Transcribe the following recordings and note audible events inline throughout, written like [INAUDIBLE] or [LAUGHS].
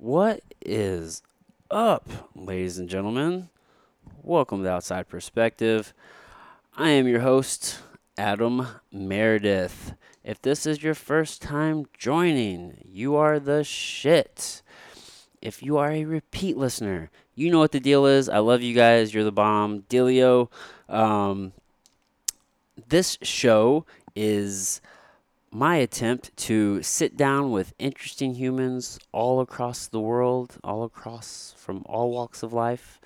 What is up, ladies and gentlemen? Welcome to Outside Perspective. I am your host, Adam Meredith. If this is your first time joining, you are the shit. If you are a repeat listener, you know what the deal is. I love you guys. You're the bomb. Dealio. Um, this show is my attempt to sit down with interesting humans all across the world, all across from all walks of life,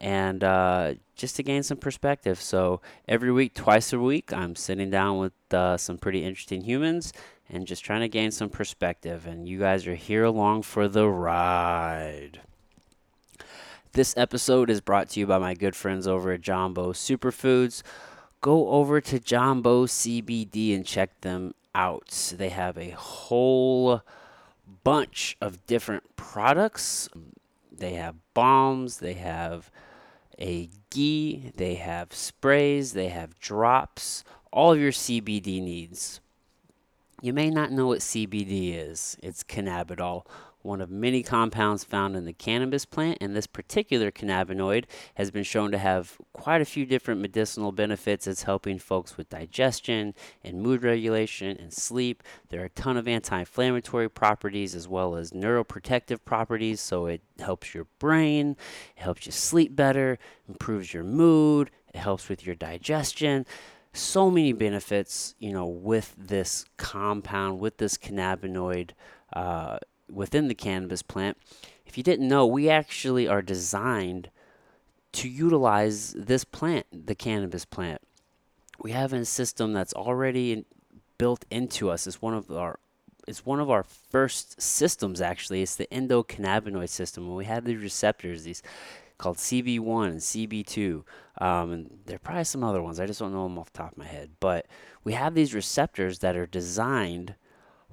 and uh, just to gain some perspective. So every week, twice a week, I'm sitting down with uh, some pretty interesting humans and just trying to gain some perspective. And you guys are here along for the ride. This episode is brought to you by my good friends over at Jumbo Superfoods. Go over to Jumbo CBD and check them out. They have a whole bunch of different products. They have balms, they have a ghee, they have sprays, they have drops, all of your CBD needs. You may not know what CBD is. It's cannabidiol, one of many compounds found in the cannabis plant, and this particular cannabinoid has been shown to have quite a few different medicinal benefits. It's helping folks with digestion and mood regulation and sleep. There are a ton of anti inflammatory properties as well as neuroprotective properties, so it helps your brain, it helps you sleep better, improves your mood, it helps with your digestion so many benefits, you know, with this compound, with this cannabinoid. Uh, within the cannabis plant. If you didn't know, we actually are designed to utilize this plant, the cannabis plant. We have a system that's already in, built into us. It's one of our it's one of our first systems actually. It's the endocannabinoid system. And we have these receptors, these called CB1 and CB2. Um, and there are probably some other ones. I just don't know them off the top of my head. But we have these receptors that are designed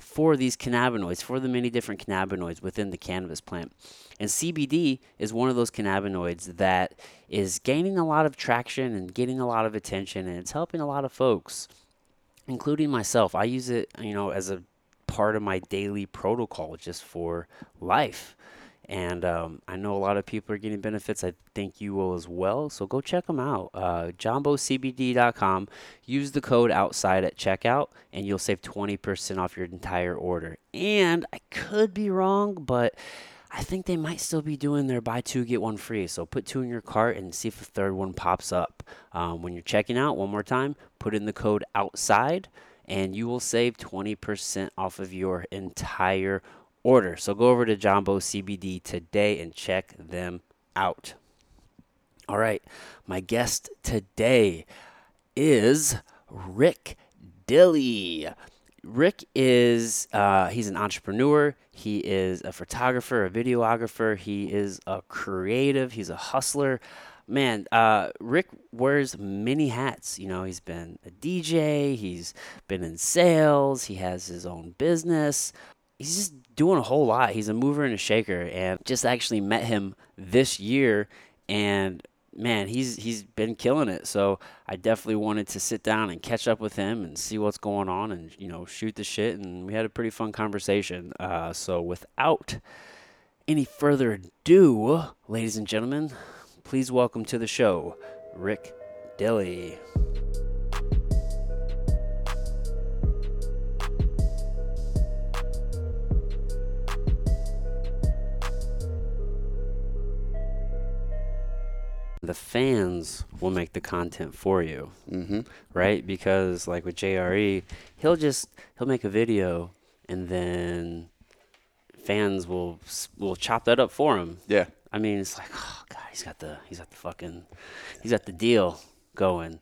for these cannabinoids, for the many different cannabinoids within the cannabis plant. And CBD is one of those cannabinoids that is gaining a lot of traction and getting a lot of attention, and it's helping a lot of folks, including myself. I use it, you know, as a part of my daily protocol just for life. And um, I know a lot of people are getting benefits. I think you will as well. So go check them out. Uh, JumboCBD.com. Use the code outside at checkout, and you'll save 20% off your entire order. And I could be wrong, but I think they might still be doing their buy two, get one free. So put two in your cart and see if a third one pops up. Um, when you're checking out, one more time, put in the code outside, and you will save 20% off of your entire order. So go over to Jumbo CBD today and check them out. All right, my guest today is Rick Dilly. Rick is uh, he's an entrepreneur. He is a photographer, a videographer. He is a creative. He's a hustler. Man, uh, Rick wears many hats. You know, he's been a DJ. He's been in sales. He has his own business. He's just doing a whole lot. He's a mover and a shaker, and just actually met him this year, and man, he's he's been killing it. So I definitely wanted to sit down and catch up with him and see what's going on, and you know, shoot the shit. And we had a pretty fun conversation. Uh, so without any further ado, ladies and gentlemen, please welcome to the show, Rick Dilly. The fans will make the content for you, mm-hmm. right? Because like with JRE, he'll just he'll make a video and then fans will will chop that up for him. Yeah. I mean, it's like, oh god, he's got the he's got the fucking he's got the deal going.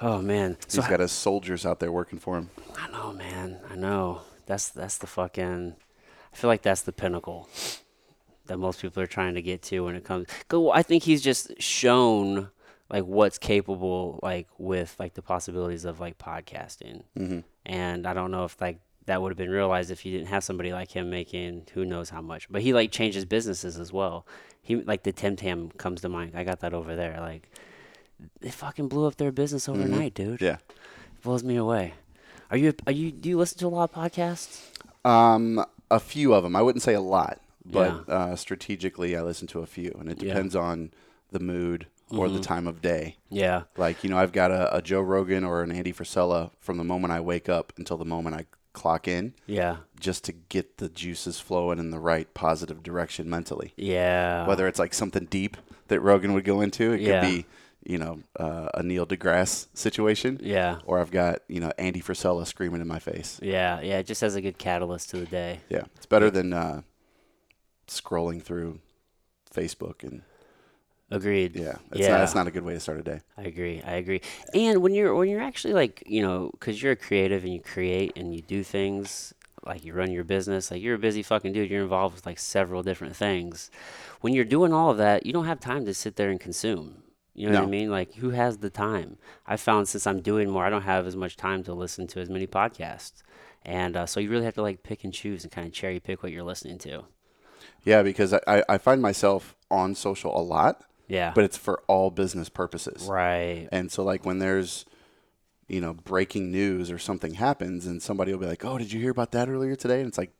Oh man, so he's got his soldiers out there working for him. I know, man. I know. That's that's the fucking. I feel like that's the pinnacle that most people are trying to get to when it comes. Cause I think he's just shown like what's capable like with like the possibilities of like podcasting. Mm-hmm. And I don't know if like that would have been realized if you didn't have somebody like him making who knows how much. But he like changes businesses as well. He like the Tim Tam comes to mind. I got that over there. Like they fucking blew up their business mm-hmm. overnight, mm-hmm. dude. Yeah, it blows me away. Are you are you do you listen to a lot of podcasts? Um, a few of them. I wouldn't say a lot. But uh, strategically, I listen to a few, and it Yeah. depends on the mood or the time of day. Yeah. Like you know, I've got a, a Joe Rogan or an Andy Frisella from the moment I wake up until the moment I clock in, Yeah. just to get the juices flowing in the right positive direction mentally. Yeah. Whether it's like something deep that Rogan would go into, it Yeah. could be you know uh, a Neil deGrasse situation, Yeah. or I've got you know Andy Frisella screaming in my face. Yeah. Yeah. It just has a good catalyst to the day. Yeah, it's better than uh, scrolling through Facebook and Agreed. yeah, it's Yeah. not it's not a good way to start a day. I agree. I agree. And when you're when you're actually like you know, because you're a creative and you create and you do things like you run your business, like you're a busy fucking dude. You're involved with like several different things. When you're doing all of that, you don't have time to sit there and consume. You know what I mean? Like who has the time? I found since I'm doing more, I don't have as much time to listen to as many podcasts. And uh, so you really have to like pick and choose and kind of cherry pick what you're listening to. Yeah, because I, I, find myself on social a lot, Yeah. but it's for all business purposes. right. And so like when there's you know breaking news or something happens and somebody will be like, "Oh, did you hear about that earlier today?" And it's like,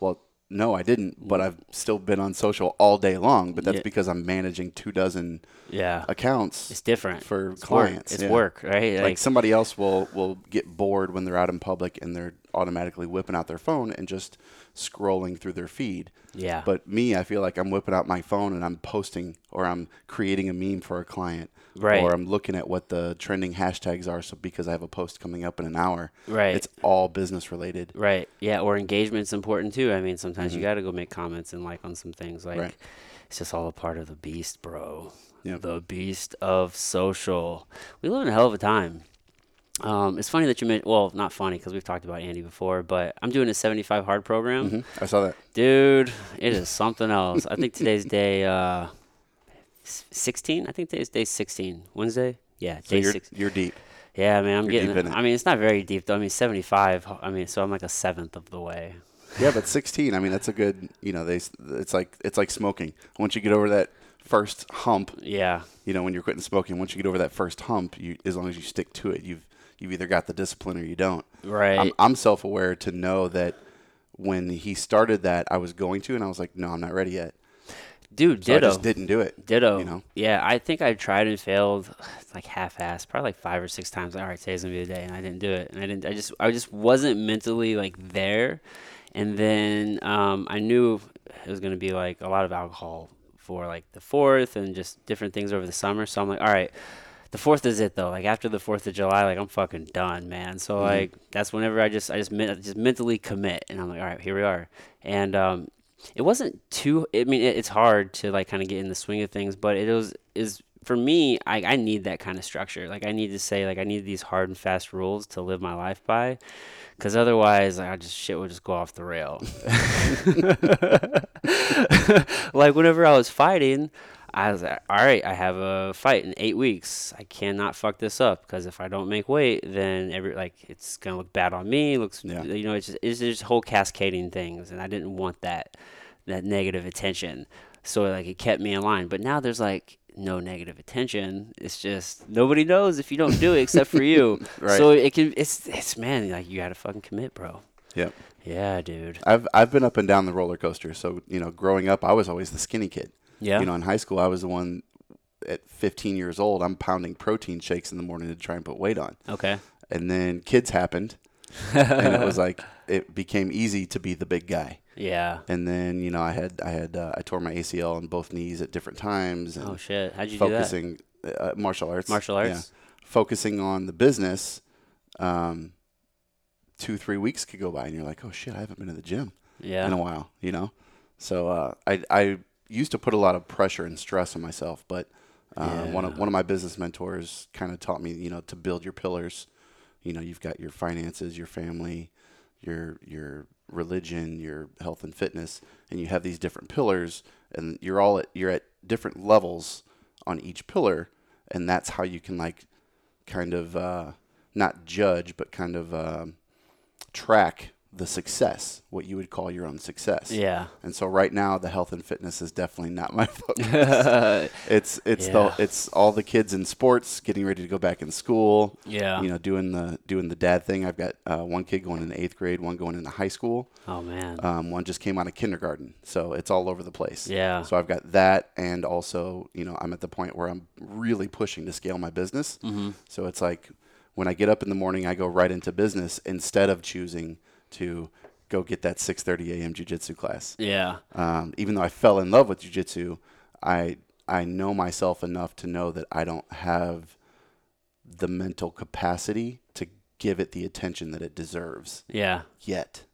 "Well, no, I didn't, but mm. I've still been on social all day long, but that's Yeah. because I'm managing two dozen Yeah. accounts It's different for It's clients. Work. It's yeah. work, right? Like somebody else will will get bored when they're out in public and they're automatically whipping out their phone and just scrolling through their feed. yeah. But me, I feel like I'm whipping out my phone and I'm posting or I'm creating a meme for a client. Right. Or I'm looking at what the trending hashtags are so because I have a post coming up in an hour. Right. It's all business related. Right. Yeah. Or engagement's important too. I mean, sometimes you got to go make comments and like on some things. Like, Mm-hmm. Right. it's just all a part of the beast, bro. Yep. The beast of social. We live in a hell of a time. Um, it's funny that you mentioned. Well, not funny because we've talked about Andy before, but I'm doing a 75 hard program, hmm I saw that. dude. It is something else. I think today's day uh, 16. I think today's day 16. Wednesday. Yeah, So day you're, six. you're deep. Yeah, man, I'm you're getting. deep in it. I mean, it's not very deep though. I mean, 75. I mean, so I'm like a seventh of the way. [LAUGHS] Yeah, but 16. I mean, that's a good. You know, they. It's like it's like smoking. Once you get over that first hump, Yeah. you know, when you're quitting smoking, once you get over that first hump, you as long as you stick to it, you've you've either got the discipline or you don't. Right. I'm, I'm self-aware to know that when he started that, I was going to, and I was like, no, I'm not ready yet. Dude, So I ditto. just didn't do it. Ditto. you know? Yeah, I think I tried and failed [SIGHS] like half-assed, probably like five or six times. Like, all right, today's gonna be the day, and I didn't do it. And I didn't. I just, I just wasn't mentally like there. And then um, I knew it was gonna be like a lot of alcohol for like the fourth and just different things over the summer. So I'm like, all right, the fourth is it though. Like after the fourth of July, like I'm fucking done, man. So like that's whenever I just, I just, just mentally commit, and I'm like, all right, here we are. And um, it wasn't too i mean it, it's hard to like kind of get in the swing of things but it was is for me I, I need that kind of structure like i need to say like i need these hard and fast rules to live my life by because otherwise like, i just shit would just go off the rail [LAUGHS] [LAUGHS] like whenever i was fighting I was like, all right, I have a fight in eight weeks. I cannot fuck this up because if I don't make weight, then every like it's gonna look bad on me. Looks, Yeah. you know, it's just, it's just whole cascading things, and I didn't want that that negative attention. So like it kept me in line. But now there's like no negative attention. It's just nobody knows if you don't do it except for you. [LAUGHS] Right. So it can it's it's man like you gotta fucking commit, bro. Yep. Yeah, dude. I've I've been up and down the roller coaster. So you know, growing up, I was always the skinny kid. Yeah. You know, in high school, I was the one. At 15 years old, I'm pounding protein shakes in the morning to try and put weight on. okay. And then kids happened, and it was like [LAUGHS] it became easy to be the big guy. Yeah. And then you know, I had I had uh, I tore my ACL on both knees at different times. And Oh shit. How'd you do that? focusing uh, martial arts. Martial Yeah. arts? Focusing on the business. Um, two three weeks could go by, and you're like, oh shit, I haven't been to the gym Yeah. in a while. You know, so uh, I I used to put a lot of pressure and stress on myself, but uh, one of one of my business mentors kind of taught me, you know, to build your pillars. You know, you've got your finances, your family, your your religion, your health and fitness, and you have these different pillars, and you're all at you're at different levels on each pillar, and that's how you can like kind of uh, not judge, but kind of um, track the success, what you would call your own success. Yeah. And so right now, the health and fitness is definitely not my [LAUGHS] focus. [LAUGHS] it's it's Yeah. the it's all the kids in sports getting ready to go back in school. Yeah. You know, doing the doing the dad thing. I've got uh, one kid going into eighth grade, one going into high school. oh man. Um, one just came out of kindergarten, so it's all over the place. Yeah. So I've got that, and also, you know, I'm at the point where I'm really pushing to scale my business. mm-hmm. So it's like when I get up in the morning, I go right into business instead of choosing to go get that 6:30 a.m. jujitsu class. Yeah. Um, even though I fell in love with jujitsu, I I know myself enough to know that I don't have the mental capacity to give it the attention that it deserves Yeah. yet.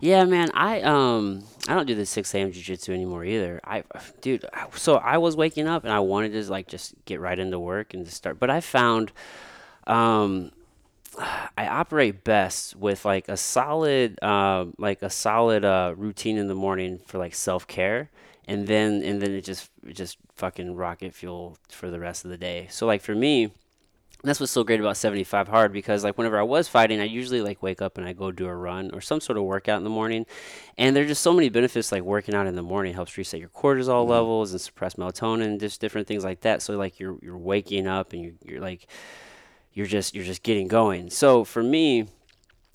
Yeah, man. I um I don't do the six a.m. jujitsu anymore either. I, dude. So I was waking up and I wanted to like just get right into work and just start. But I found, um, I operate best with like a solid, um, like a solid uh, routine in the morning for like self care, and then and then it just it just fucking rocket fuel for the rest of the day. So like for me. That's what's so great about 75 hard because like whenever I was fighting, I usually like wake up and I go do a run or some sort of workout in the morning. And there's just so many benefits like working out in the morning helps reset your cortisol levels and suppress melatonin, just different things like that. So like you're you're waking up and you're, you're like you're just you're just getting going. So for me,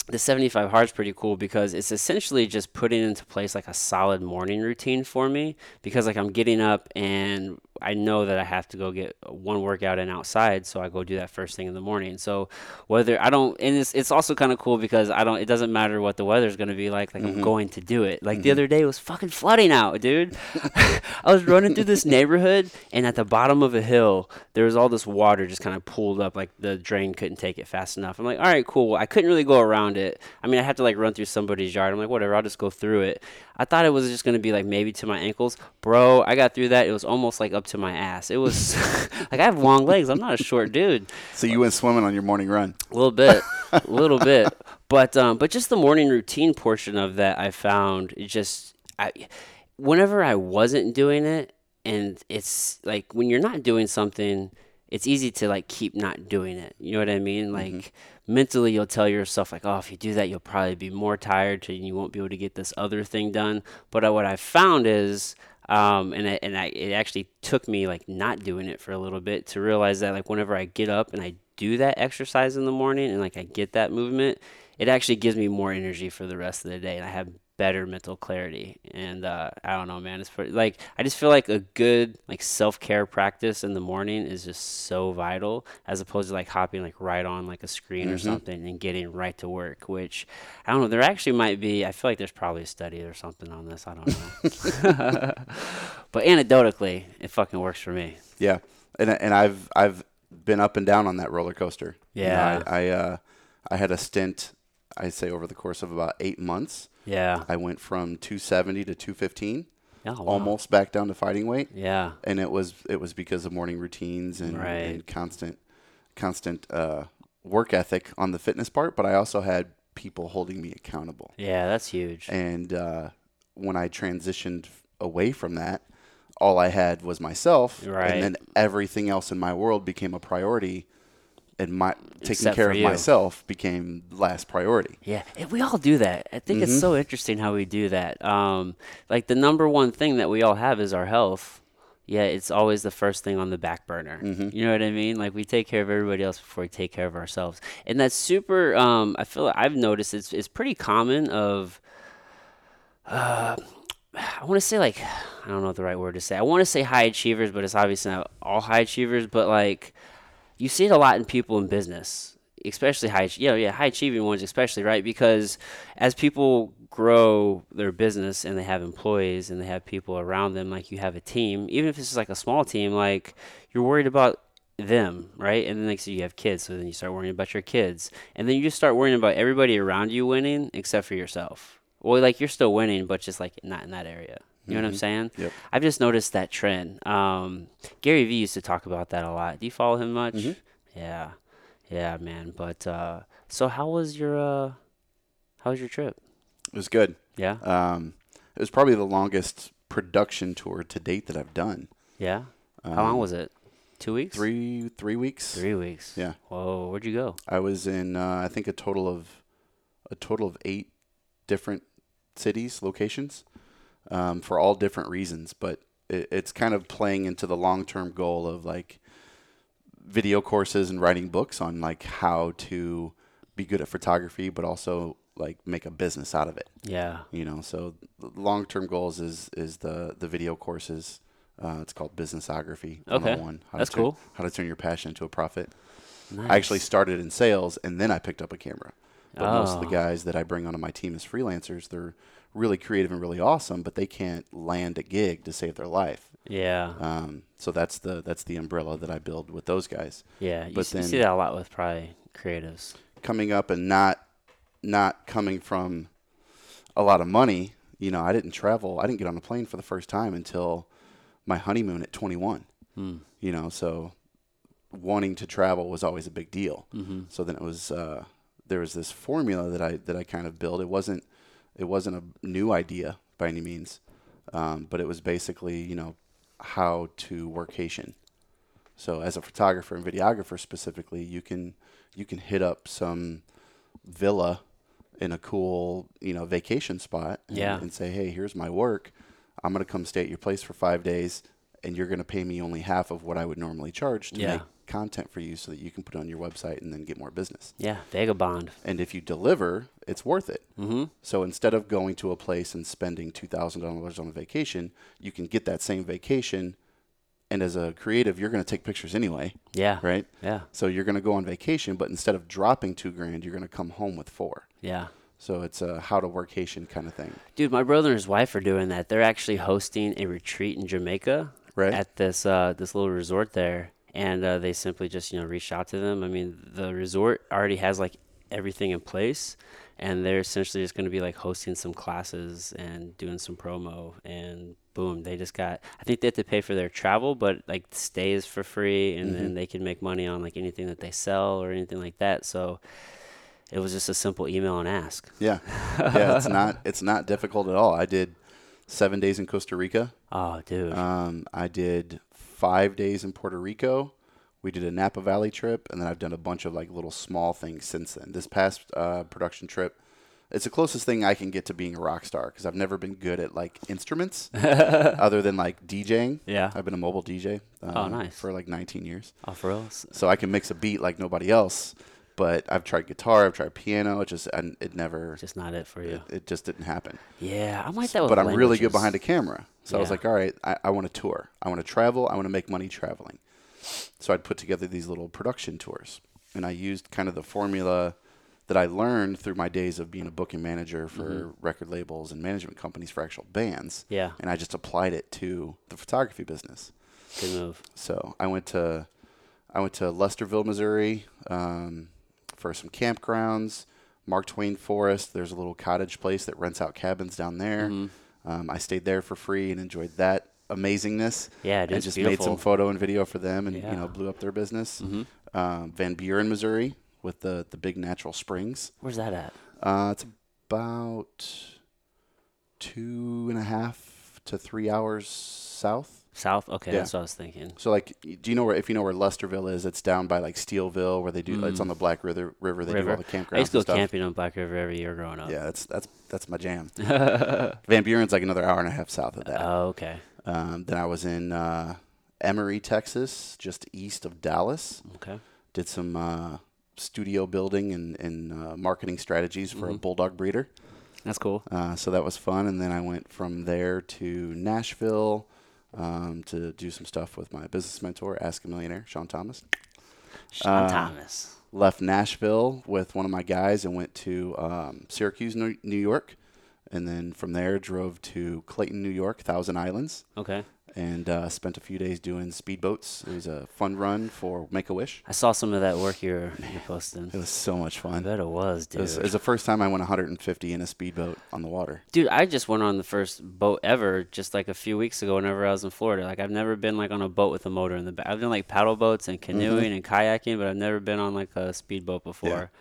the 75 hard is pretty cool because it's essentially just putting into place like a solid morning routine for me because like I'm getting up and I know that I have to go get one workout in outside so I go do that first thing in the morning. So whether I don't and it's it's also kind of cool because I don't it doesn't matter what the weather's going to be like like I'm mm-hmm. going to do it. Like the mm-hmm. other day it was fucking flooding out, dude. [LAUGHS] I was running through this neighborhood and at the bottom of a hill there was all this water just kind of pooled up like the drain couldn't take it fast enough. I'm like, "All right, cool. I couldn't really go around it. I mean, I had to like run through somebody's yard. I'm like, "Whatever, I'll just go through it." I thought it was just going to be like maybe to my ankles. Bro, I got through that. It was almost like up to my ass. It was [LAUGHS] like I have long legs. I'm not a short dude. So you went swimming on your morning run. A little bit, a little bit, but um, but just the morning routine portion of that, I found just I, whenever I wasn't doing it, and it's like when you're not doing something, it's easy to like keep not doing it. You know what I mean? Like mentally, you'll tell yourself like, oh, if you do that, you'll probably be more tired, and you won't be able to get this other thing done. But uh, what I found is um, and I, and I, it actually took me like not doing it for a little bit to realize that like whenever I get up and I do that exercise in the morning and like I get that movement, it actually gives me more energy for the rest of the day. And I have better mental clarity. And uh, I don't know, man, it's pretty, like I just feel like a good like self care practice in the morning is just so vital as opposed to like hopping like right on like a screen or something and getting right to work. Which I don't know. There actually might be. I feel like there's probably a study or something on this. I don't know. [LAUGHS] but anecdotally, it fucking works for me. Yeah, and and I've I've been up and down on that roller coaster. You know, Yeah. I I, uh, I had a stint. I say over the course of about eight months, Yeah. I went from 270 to 215, Oh, wow. almost back down to fighting weight, Yeah. and it was it was because of morning routines and, Right. and constant constant uh, work ethic on the fitness part. But I also had people holding me accountable. Yeah, that's huge. And uh, when I transitioned away from that, all I had was myself, Right. and then everything else in my world became a priority, and my taking Except care of you. myself became last priority. Yeah, and we all do that. I think Mm-hmm. it's so interesting how we do that. Um, like the number one thing that we all have is our health. Yeah, it's always the first thing on the back burner. Mm-hmm. You know what I mean? Like we take care of everybody else before we take care of ourselves, and that's super. Um, I feel like I've noticed it's it's pretty common of. Uh, I want to say like I don't know what the right word to say. I want to say high achievers, but it's obviously not all high achievers. But like you see it a lot in people in business, especially high, you know, yeah, high achieving ones, especially right because as people grow their business and they have employees and they have people around them, like you have a team, even if it's like a small team, like you're worried about them, right? And then next thing you have kids, so then you start worrying about your kids, and then you just start worrying about everybody around you winning except for yourself. Well, like you're still winning, but just like not in that area. You know what I'm saying? Yep. I've just noticed that trend. Um, Gary Vee used to talk about that a lot. Do you follow him much? Yeah, yeah, man. But uh, so, how was your uh, how was your trip? It was good. Yeah, Um, it was probably the longest production tour to date that I've done. yeah. how long was it? Two weeks? Um, Three three weeks. Three weeks. Yeah. Whoa, where'd you go? I was in uh, I think a total of a total of eight different cities, locations, um, for all different reasons. But it, it's kind of playing into the long term goal of like video courses and writing books on like how to be good at photography, but also like make a business out of it. Yeah. You know, so long term goals is is the the video courses. Uh, it's called Businessography Okay. 101. How That's to turn, cool. How to turn your passion into a profit. Nice. I actually started in sales and then I picked up a camera. But most of the Oh. guys that I bring onto my team as freelancers, they're really creative and really awesome, but they can't land a gig to save their life. Yeah. Um, so that's the that's the umbrella that I build with those guys. yeah. You, but s- you see that a lot with probably creatives. Coming up and not not coming from a lot of money, you know, I didn't travel. I didn't get on a plane for the first time until my honeymoon at 21. Hmm. You know, so wanting to travel was always a big deal. Mm-hmm. So then it was uh, there was this formula that I that I kind of built. It wasn't it wasn't a new idea by any means, um, but it was basically you know how to workation. So as a photographer and videographer specifically, you can you can hit up some villa in a cool you know vacation spot and, Yeah. and say, hey, here's my work. I'm gonna come stay at your place for five days, and you're gonna pay me only half of what I would normally charge to Yeah. make content for you, so that you can put it on your website and then get more business. Yeah. Vagabond. And if you deliver, it's worth it. Mm-hmm. So instead of going to a place and spending two thousand dollars on a vacation, you can get that same vacation. And as a creative, you're going to take pictures anyway, Yeah. right? Yeah. So you're going to go on vacation, but instead of dropping two grand, you're going to come home with four. Yeah. So it's a how to workation kind of thing, Dude, my brother and his wife are doing that. They're actually hosting a retreat in Jamaica right? at this uh, this little resort there, and uh, they simply just you know reached out to them. I mean, the resort already has like everything in place, and they're essentially just going to be like hosting some classes and doing some promo, and boom, they just got. I think they have to pay for their travel, but like stay is for free, and then Mhm. they can make money on like anything that they sell or anything like that. So. It was just a simple email and ask. yeah, yeah. It's not it's not difficult at all. I did seven days in Costa Rica. Oh, dude. Um, I did five days in Puerto Rico. We did a Napa Valley trip, and then I've done a bunch of like little small things since then. This past uh, production trip, it's the closest thing I can get to being a rock star because I've never been good at like instruments [LAUGHS] other than like DJing. yeah. I've been a mobile DJ. Uh, Oh, nice. For like 19 years, Oh, for real? So I can mix a beat like nobody else. But I've tried guitar, I've tried piano. It just and it never, Just not it for you. it, it just didn't happen Yeah, I'm like that but I'm really good behind a camera. So I was like, all right, I, I want to tour. I want to travel. I want to make money traveling. So I'd put together these little production tours. And I used kind of the formula that I learned through my days of being a booking manager for Mhm. record labels and management companies for actual bands. Yeah, And I just applied it to the photography business. good move. So I went to I went to Lesterville, Missouri, um, for some campgrounds. Mark Twain Forest. There's a little cottage place that rents out cabins down there. Mhm. Um, I stayed there for free and enjoyed that amazingness. Yeah, dude, I it's just beautiful. made some photo and video for them, and you know blew up their business. Mhm. Um, Van Buren, Missouri, with the the big natural springs. Where's that at? Uh, it's about two and a half to three hours south. South. Okay, Yeah. that's what I was thinking. So like, do you know where? If you know where Lesterville is, it's down by like Steelville, where they do. It's Mm. on the Black River. River. They River. do all the campgrounds I used to go camping on Black River every year growing up. Yeah, that's that's that's my jam. [LAUGHS] Van Buren's like another hour and a half south of that. Oh, okay. Um, then I was in uh, Emory, Texas, just east of Dallas. Okay. Did some uh, studio building and, and uh, marketing strategies for a Mhm. bulldog breeder. That's cool. Uh, so that was fun. And then I went from there to Nashville um, to do some stuff with my business mentor, Ask a Millionaire, Sean Thomas. Sean Uh, Thomas. Left Nashville with one of my guys and went to um, Syracuse, New New York. And then from there, drove to Clayton, New York, Thousand Islands. Okay. And uh, spent a few days doing speedboats. It was a fun run for Make a Wish. I saw some of that work you're, [LAUGHS] you're posting. It was so much I fun. bet it was, It dude. was, it was the first time I went 150 in a speedboat on the water. Dude, I just went on the first boat ever just like a few weeks ago whenever I was in Florida. Like I've never been like on a boat with a motor in the back. I've done like paddle boats and canoeing and kayaking, but I've never been on like a speedboat before.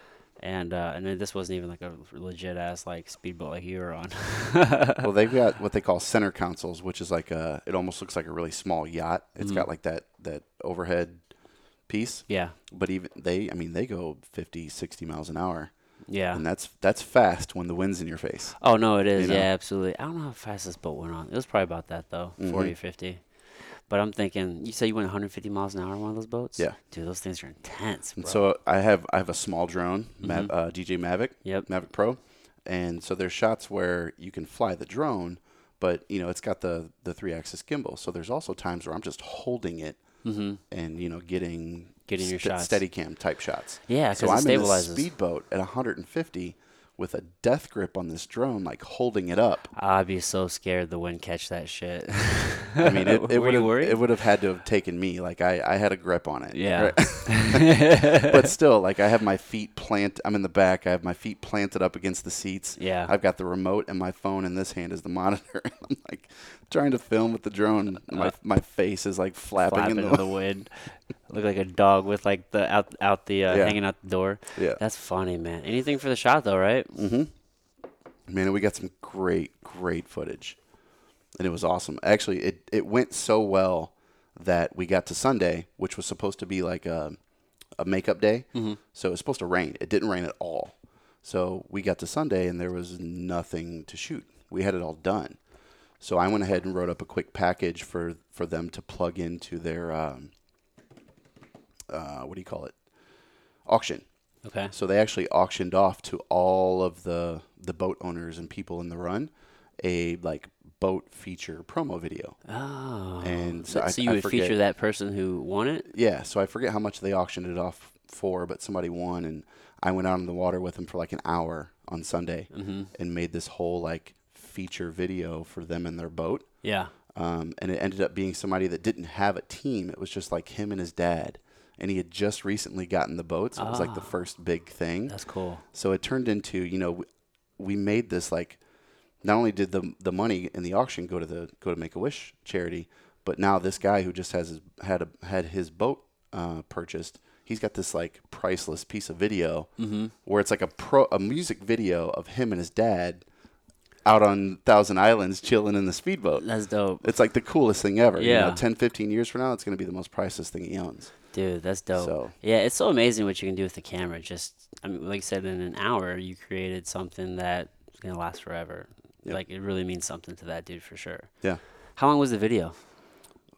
And uh, and then this wasn't even like a legit ass like speedboat like you were on. [LAUGHS] well, they've [LAUGHS] got what they call center consoles, which is like a. It almost looks like a really small yacht. It's Mhm. got like that that overhead piece, yeah. but even they, I mean, they go 50, 60 miles an hour. Yeah. and that's that's fast when the wind's in your face. Oh no, it is. You know? Yeah, absolutely. I don't know how fast this boat went on. It was probably about that though, Mhm. 40 or 50. But I'm thinking, you said you went 150 miles an hour on one of those boats? Yeah. Dude, those things are intense, bro. And so I have I have a small drone, Mav, Mhm. uh, DJI Mavic, yep. Mavic Pro, and so there's shots where you can fly the drone, but you know it's got the the three axis gimbal. So there's also times where I'm just holding it Mm-hmm. and you know getting Getting your shots. steady cam type shots. Yeah, So I'm in stabilizes. speedboat at 150 with a death grip on this drone, like holding it up. I'd be so scared the wind catch that shit. I mean, it, [LAUGHS] it would have it would have had to have taken me. Like I, I had a grip on it. Yeah. right? [LAUGHS] but still, like I have my feet plant. I'm in the back. I have my feet planted up against the seats. yeah. I've got the remote and my phone in this hand is the [LAUGHS] monitor. I'm like trying to film with the drone. My Uh, my face is like flapping, flapping in in the, the wind. Look like a dog with like the out out the uh, Yeah. hanging out the door. yeah. That's funny, man. Anything for the shot though, right? Mm-hmm. Man, we got some great, great footage, and it was awesome. Actually, it it went so well that we got to Sunday, which was supposed to be like a a makeup day. Mm-hmm. So it was supposed to rain. It didn't rain at all. So we got to Sunday, and there was nothing to shoot. We had it all done. So I went ahead and wrote up a quick package for for them to plug into their um, uh, what do you call it auction. Okay. So they actually auctioned off to all of the the boat owners and people in the run a like boat feature promo video. Oh. And so so, I- so you I would forget- feature that person who won it? Yeah, so I forget how much they auctioned it off for, but somebody won and I went out on the water with them for like an hour on Sunday Mm-hmm. and made this whole like feature video for them and their boat. Yeah. Um, and it ended up being somebody that didn't have a team. It was just like him and his dad. And he had just recently gotten the boat, so it was like the Ah. first big thing. That's cool. So it turned into, you know, we, made this like not only did the the money in the auction go to the go to Make a Wish charity, but now this guy who just has his had a had his boat uh, purchased, he's got this like priceless piece of video Mm-hmm. where it's like a pro a music video of him and his dad out on Thousand Islands chilling in the speedboat. That's dope. It's like the coolest thing ever. You Yeah. know, 10, 15 years from now, it's going to be the most priceless thing he owns. Dude, that's dope. So Yeah, it's so amazing what you can do with the camera. Just, I mean, like I said, in an hour, you created something that's gonna last forever. Yep. Like it really means something to that dude for sure. Yeah. How long was the video?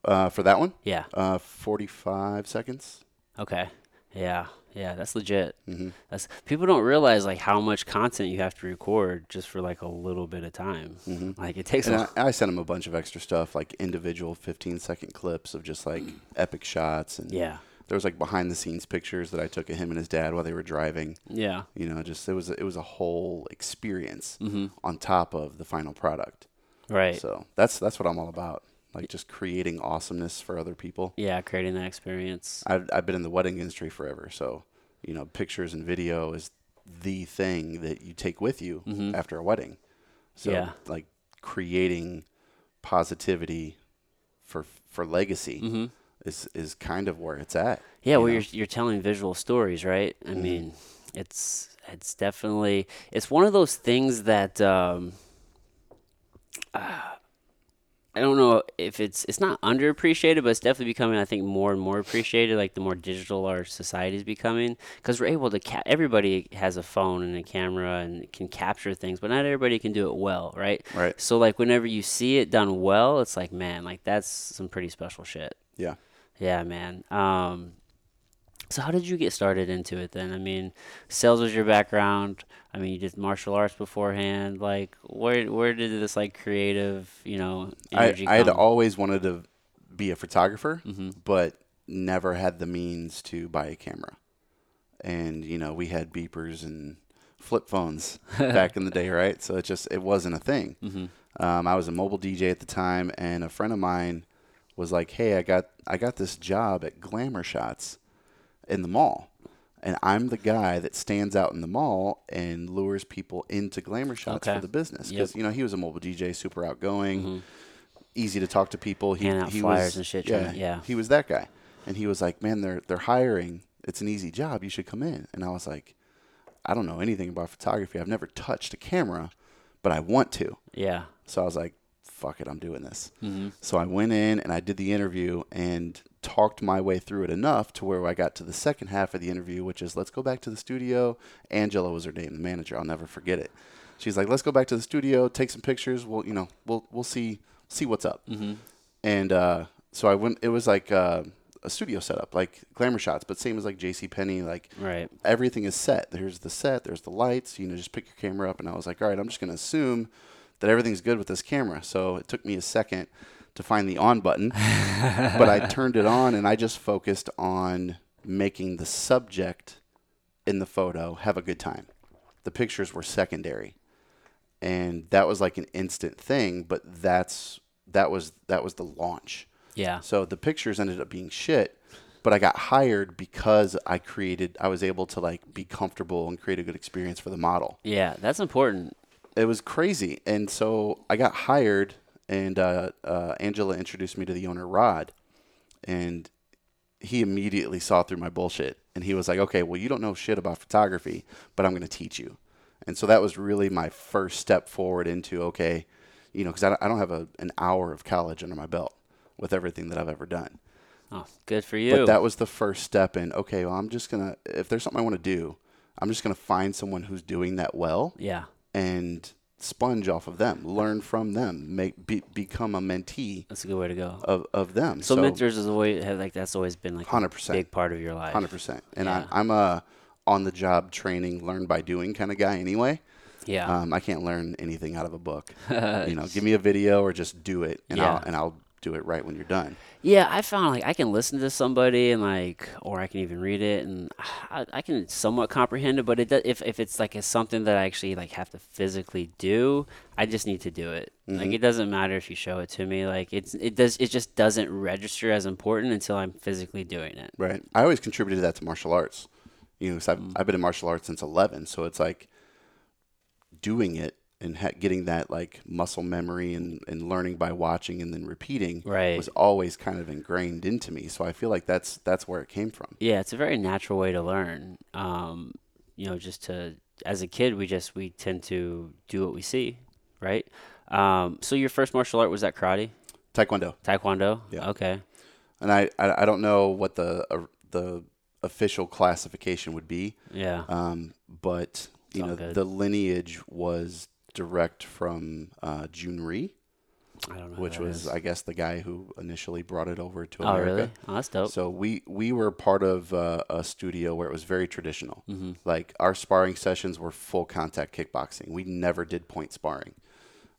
uh, for that one, Yeah. uh, 45 seconds. Okay. Yeah. Yeah. That's legit. hmm That's people don't realize like how much content you have to record just for like a little bit of time. hmm Like it takes And a I, I sent him a bunch of extra stuff, like individual 15 second clips of just like [CLEARS THROAT] epic shots. And yeah. there was like behind the scenes pictures that I took of him and his dad while they were driving. Yeah. You know, just it was it was a whole experience Mhm. on top of the final product. Right. So that's that's what I'm all about. Like just creating awesomeness for other people. yeah, creating that experience. I've I've been in the wedding industry forever, so you know, pictures and video is the thing that you take with you Mhm. after a wedding. So Yeah. like creating positivity for for legacy Mhm. is is kind of where it's at. Yeah, you well, know? you're you're telling visual stories, right? I Mhm. mean, it's it's definitely it's one of those things that um, uh, I don't know if it's it's not underappreciated, but it's definitely becoming, I think, more and more appreciated. Like the more digital our society is becoming, because we're able to ca- everybody has a phone and a camera and can capture things, but not everybody can do it well, right? Right. So like whenever you see it done well, it's like man, like that's some pretty special shit. Yeah. Yeah, man. Um, so how did you get started into it then? I mean, sales was your background. I mean, you did martial arts beforehand. Like, where where did this like creative, you know, I, energy I had come? always wanted to be a photographer, hmm but never had the means to buy a camera. And you know, we had beepers and flip phones [LAUGHS] back in the day, right? So it just it wasn't a thing. hmm Um, I was a mobile DJ at the time, and a friend of mine was like, "Hey, I got I got this job at Glamour Shots in the mall, and I'm the guy that stands out in the mall and lures people into Glamour Shots Okay. for the business because you know he was a mobile DJ, super outgoing, hmm easy to talk to people. He Handing out he flyers was, and shit, Yeah, to- yeah. he was that guy, and he was like, "Man, they're they're hiring. It's an easy job. You should come in." And I was like, "I don't know anything about photography. I've never touched a camera, but I want to." Yeah. So I was like, fuck it, I'm doing this. hmm So I went in and I did the interview and talked my way through it enough to where I got to the second half of the interview, which is let's go back to the studio. Angela was her name, the manager. I'll never forget it. She's like, let's go back to the studio, take some pictures. We'll, you know, we'll we'll see see what's up. Mm-hmm. And uh, so I went. It was like uh, a studio setup, like glamour shots, but same as like J.C. Penney. Like Right. everything is set. There's the set. There's the lights. You know, just pick your camera up. And I was like, all right, I'm just gonna assume that everything's good with this camera. So it took me a second to find the on button, but I [LAUGHS] turned it on and I just focused on making the subject in the photo have a good time. The pictures were secondary. And that was like an instant thing, but that's that was that was the launch. Yeah. So the pictures ended up being shit, but I got hired because I created I was able to like be comfortable and create a good experience for the model. Yeah. That's important. It was crazy. And so I got hired and uh, uh, Angela introduced me to the owner Rod and he immediately saw through my bullshit and he was like, "Okay, well you don't know shit about photography, but I'm going to teach you." And so that was really my first step forward into okay, you know, because I, don't- I don't have a, an hour of college under my belt with everything that I've ever done. Oh, good for you. But that was the first step in, okay, well, I'm just going to, if there's something I want to do, I'm just going to find someone who's doing that well yeah. And sponge off of them, learn from them, make be, become a mentee That's a good way to go. of, of them. So, mentors is always have like that's always been like a 100%. big part of your life. 100%. And Yeah. I, I'm a on the job training, learn by doing kind of guy anyway. Yeah. Um, I can't learn anything out of a book. [LAUGHS] you know, give me a video or just do it and I'll, and I'll do it right when you're done. Yeah, I found like I can listen to somebody and like, or I can even read it and I, I can somewhat comprehend it. But it does, if if it's like it's something that I actually like have to physically do, I just need to do it. Like mm-hmm. it doesn't matter if you show it to me. Like it's it does it just doesn't register as important until I'm physically doing it. Right. I always contributed that to martial arts. You know, 'cause I've, mm. I've been in martial arts since 11. So it's like doing it and ha- getting that like muscle memory and, and learning by watching and then repeating Right. was always kind of ingrained into me. So I feel like that's that's where it came from. Yeah, it's a very natural way to learn. Um, you know, just to as a kid, we just we tend to do what we see, right? Um, so your first martial art was that karate, Taekwondo. taekwondo. Yeah. Okay. And I, I, I don't know what the uh, the official classification would be, Yeah. um, but you know good. the lineage was direct from uh, don't know. which was. I guess the guy who initially brought it over to America. Oh, really? Oh, that's dope. So we we were part of uh, a studio where it was very traditional. Mm-hmm. Like our sparring sessions were full contact kickboxing. We never did point sparring.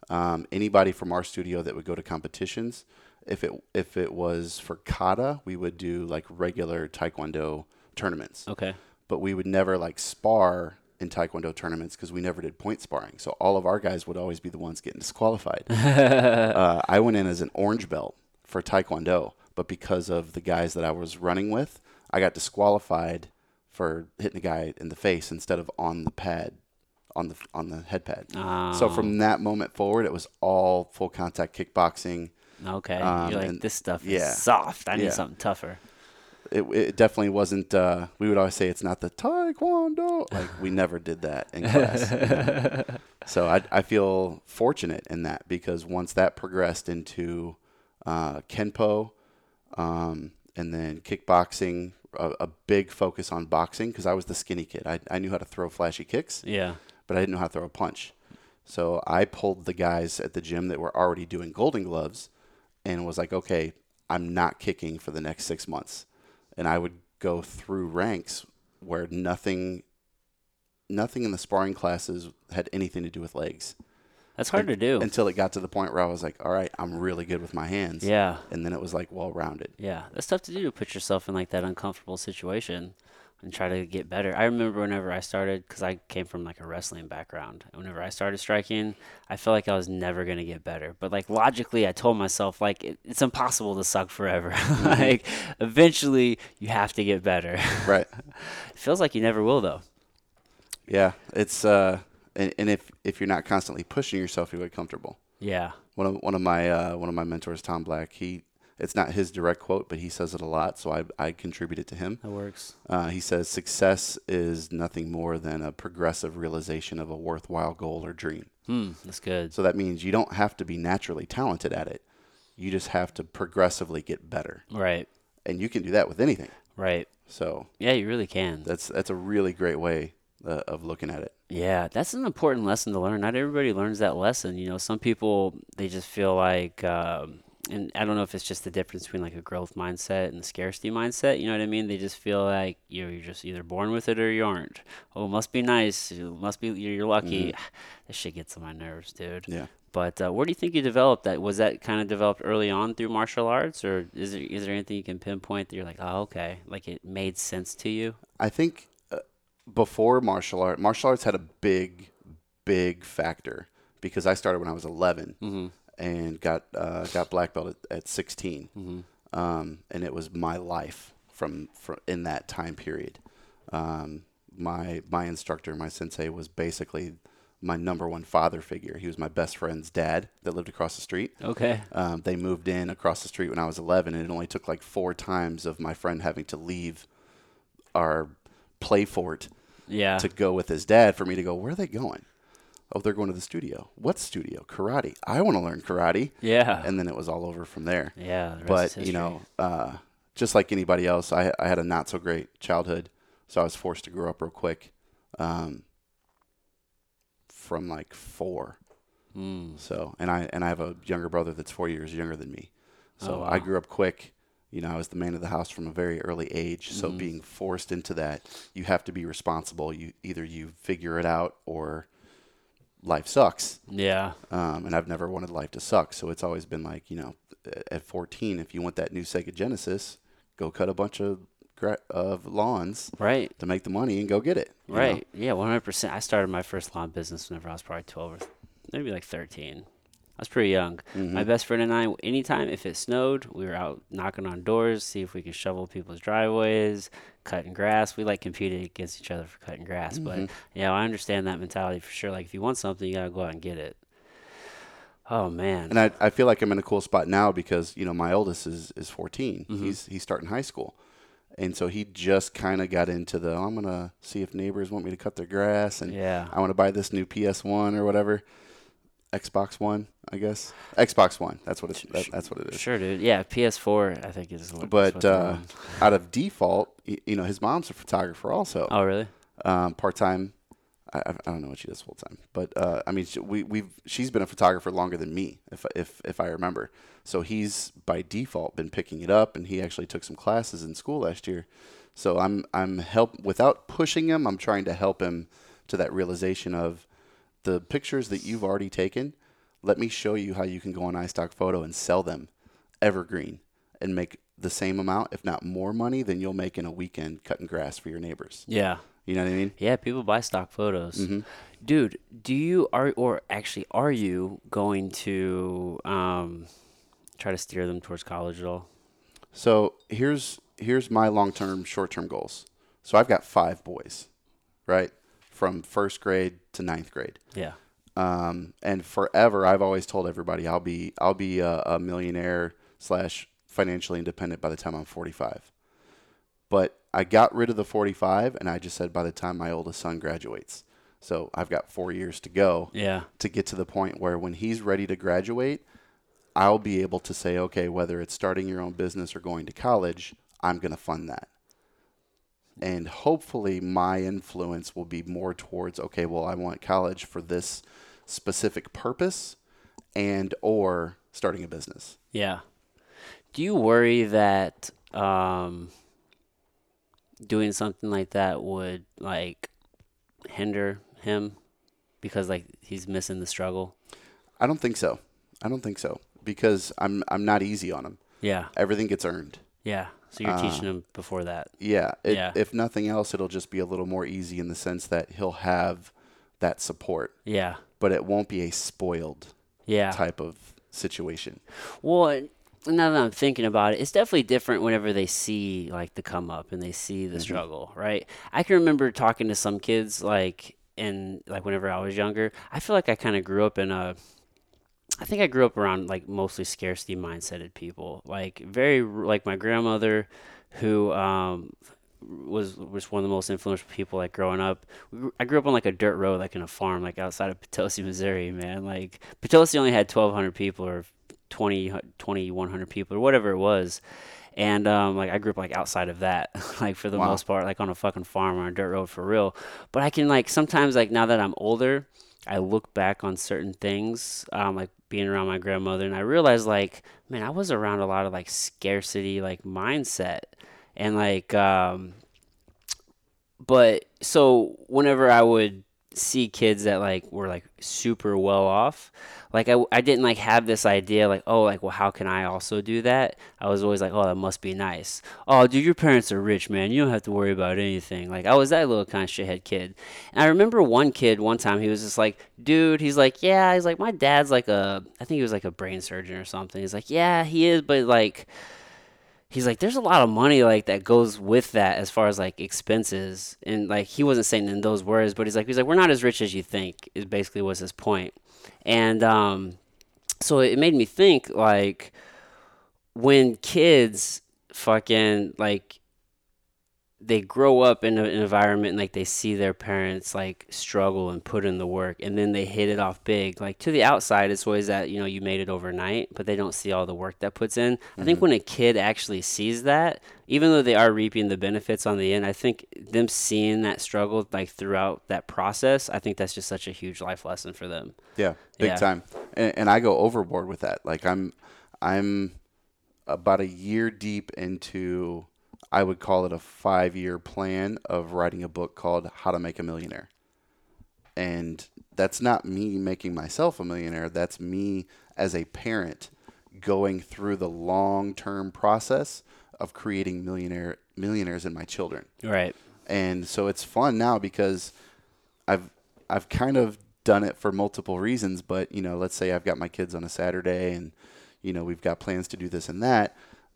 Um, anybody from our studio that would go to competitions, if it if it was for kata, we would do like regular taekwondo tournaments. okay. But we would never like spar in taekwondo tournaments because we never did point sparring. So all of our guys would always be the ones getting disqualified. [LAUGHS] uh, I went in as an orange belt for taekwondo, but because of the guys that I was running with, I got disqualified for hitting a guy in the face instead of on the pad, on the on the head pad. So Oh, from that moment forward, it was all full contact kickboxing. okay, um, you're like this stuff is yeah. soft. I need Yeah. something tougher. It, it definitely wasn't. Uh, we would always say it's not the taekwondo. Like we never did that in class. you [LAUGHS] know? So I, I feel fortunate in that because once that progressed into uh, kenpo, um, and then kickboxing, a, a big focus on boxing because I was the skinny kid. I, I knew how to throw flashy kicks, Yeah. but I didn't know how to throw a punch. So I pulled the guys at the gym that were already doing golden gloves and was like, okay, I'm not kicking for the next six months. And I would go through ranks where nothing nothing in the sparring classes had anything to do with legs That's hard to do. until it got to the point where I was like, all right, I'm really good with my hands. Yeah. And then it was like well rounded. Yeah, that's tough to do. To put yourself in like that uncomfortable situation and try to get better. I remember whenever I started, because I came from like a wrestling background. Whenever I started striking, I felt like I was never gonna get better. But like logically, I told myself like it, it's impossible to suck forever. [LAUGHS] like eventually, you have to get better. [LAUGHS] Right. it feels like you never will though. Yeah. It's uh and, and if if you're not constantly pushing yourself, you get comfortable. Yeah. One of one of my uh, one of my mentors, Tom Black, he it's not his direct quote, but he says it a lot, so I I contribute it to him. That works. Uh, he says success is nothing more than a progressive realization of a worthwhile goal or dream. Hmm. That's good. So that means you don't have to be naturally talented at it. You just have to progressively get better. Right. and you can do that with anything. Right. So Yeah, you really can. that's that's a really great way uh, of looking at it. Yeah, that's an important lesson to learn. Not everybody learns that lesson. You know, some people they just feel like, um, and I don't know if it's just the difference between like a growth mindset and the scarcity mindset. You know what I mean? They just feel like you know, you're just either born with it or you aren't. Oh, it must be nice. It must be you're you're lucky. [SIGHS] This shit gets on my nerves, dude. Yeah. But uh, where do you think you developed that? Was that kind of developed early on through martial arts, or is there is there anything you can pinpoint that you're like, oh, okay, like it made sense to you? I think uh, before martial art, martial arts had a big, big factor because I started when I was 11 and got uh, got black belt at, at 16, um, and it was my life from, from in that time period. Um, my my instructor, my sensei, was basically my number one father figure. He was my best friend's dad that lived across the street. Okay. Um, they moved in across the street when I was 11, and it only took like four times of my friend having to leave our play fort Yeah. to go with his dad for me to go, where are they going? Oh, they're going to the studio. What studio? Karate. I want to learn karate. yeah. And then it was all over from there. yeah. the rest But, you know, uh, just like anybody else, I, I had a not so great childhood. So I was forced to grow up real quick um, from like four. Mm. So, and I and I have a younger brother that's four years younger than me. So Oh, I grew up quick. You know, I was the man of the house from a very early age. So Mm-hmm. being forced into that, you have to be responsible. You either you figure it out or life sucks. Yeah. Um, and I've never wanted life to suck. So it's always been like, you know, at 14, if you want that new Sega Genesis, go cut a bunch of gra- of lawns Right. to make the money and go get it. you know? Right. Yeah. One hundred percent. I started my first lawn business whenever I was probably twelve or maybe like thirteen. I was pretty young. My best friend and I, anytime if it snowed, we were out knocking on doors, see if we could shovel people's driveways, cutting grass. We like competed against each other for cutting grass. But yeah, I understand that mentality for sure. Like if you want something, you gotta go out and get it. Oh man. And I, I feel like I'm in a cool spot now because you know my oldest is is 14. Mm-hmm. He's he's starting high school, and so he just kind of got into the I'm gonna see if neighbors want me to cut their grass, and Yeah. I want to buy this new PS One or whatever, Xbox One, I guess Xbox One. That's what it's that, that's what it is. Sure, dude. Yeah, PS4. I think is. what- But uh, out of default, you know, his mom's a photographer also, oh really? um, part time. I, I don't know what she does full time, but uh, I mean, we we've she's been a photographer longer than me, if if if I remember. So he's by default been picking it up, and he actually took some classes in school last year. So I'm I'm help without pushing him. I'm trying to help him to that realization of the pictures that you've already taken. Let me show you how you can go on iStock Photo and sell them evergreen and make the same amount, if not more money, than you'll make in a weekend cutting grass for your neighbors. Yeah. You know what I mean? Yeah, people buy stock photos. Mm-hmm. Dude, do you are or actually are you going to um, try to steer them towards college at all? So here's here's my long term, short term goals. So I've got five boys, right, from first grade to ninth grade. Yeah. Um, and forever, I've always told everybody I'll be I'll be a, a millionaire slash financially independent by the time I'm 45. But I got rid of the 45, and I just said by the time my oldest son graduates. So I've got four years to go Yeah. to get to the point where when he's ready to graduate, I'll be able to say, okay, whether it's starting your own business or going to college, I'm going to fund that. And hopefully, my influence will be more towards, okay, well, I want college for this specific purpose and or starting a business. Yeah. Do you worry that um, doing something like that would like hinder him because like he's missing the struggle? I don't think so. I don't think so because I'm I'm not easy on him. Yeah. Everything gets earned. Yeah. So you're teaching him before that. Yeah, it, Yeah. If nothing else, it'll just be a little more easy in the sense that he'll have that support, Yeah. But it won't be a spoiled Yeah. type of situation. Well, now that I'm thinking about it, it's definitely different whenever they see like the come up and they see the struggle, right? I can remember talking to some kids like and like whenever I was younger, I feel like I kind of grew up in a I think I grew up around like mostly scarcity mindseted people, like very like my grandmother who um was was one of the most influential people like growing up. I grew up on like a dirt road, like in a farm, like outside of Potosi, Missouri. Man, like Potosi only had twelve hundred people or 20, 20 100 people or whatever it was. And um, like I grew up like outside of that, [LAUGHS] like for the Wow. most part, like on a fucking farm or a dirt road for real. But I can like sometimes like now that I'm older, I look back on certain things, um, like being around my grandmother, and I realize like, man, I was around a lot of like scarcity like mindset, and like, um, but so whenever I would see kids that like were like super well off, like I, I didn't like have this idea like oh like well how can I also do that? I was always like oh that must be nice. Oh dude your parents are rich man you don't have to worry about anything. Like I was that little kind of shithead kid. And I remember one kid one time he was just like dude he's like yeah he's like my dad's like a I think he was like a brain surgeon or something. He's like yeah he is but like he's like there's a lot of money like that goes with that as far as like expenses. And like he wasn't saying in those words but he's like he's like we're not as rich as you think is basically was his point. And um so it made me think like when kids fucking like they grow up in an environment and like they see their parents like struggle and put in the work and then they hit it off big like to the outside it's always that you know you made it overnight but they don't see all the work that puts in i think mm-hmm. when a kid actually sees that even though they are reaping the benefits on the end i think them seeing that struggle like throughout that process i think that's just such a huge life lesson for them Yeah, big Yeah. time. And, and I go overboard with that. Like I'm, I'm about a year deep into, I would call it a five year plan of writing a book called How to Make a Millionaire. And that's not me making myself a millionaire. That's me as a parent going through the long term process of creating millionaire millionaires in my children right and so it's fun now because I've I've kind of done it for multiple reasons. But you know, let's say I've got my kids on a Saturday, and you know we've got plans to do this and that.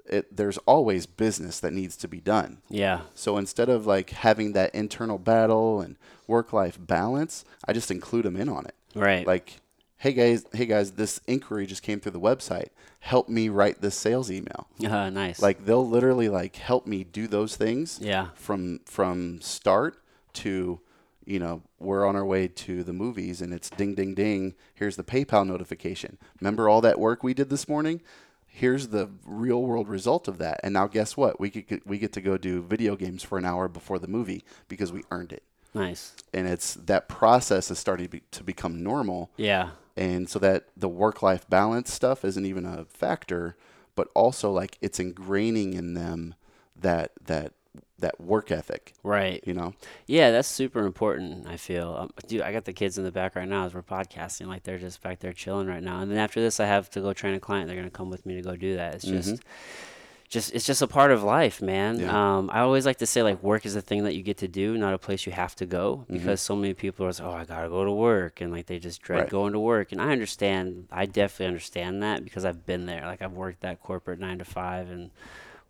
It, there's always business that needs to be done. yeah So instead of like having that internal battle and work life balance, I just include them in on it. right Like, hey guys, hey guys, this inquiry just came through the website. Help me write this sales email. uh, nice Like they'll literally like help me do those things yeah from from start to you know we're on our way to the movies and it's ding ding ding here's the paypal notification remember all that work we did this morning here's the real world result of that. And now guess what? We could we get to go do video games for an hour before the movie because we earned it. Nice. And it's that process is starting to, be, to become normal. Yeah. And so that the work life balance stuff isn't even a factor but also like it's ingraining in them that that that work ethic right you know Yeah, that's super important. I feel, um, dude. I got the kids in the back right now as we're podcasting. Like they're just back there chilling right now. And then after this, I have to go train a client. They're gonna come with me to go do that. It's just, just it's just a part of life, man. Yeah. Um, I always like to say like work is a thing that you get to do, not a place you have to go. Because so many people are like, oh, I gotta go to work, and like they just dread Right. going to work. And I understand. I definitely understand that because I've been there. Like I've worked that corporate nine to five and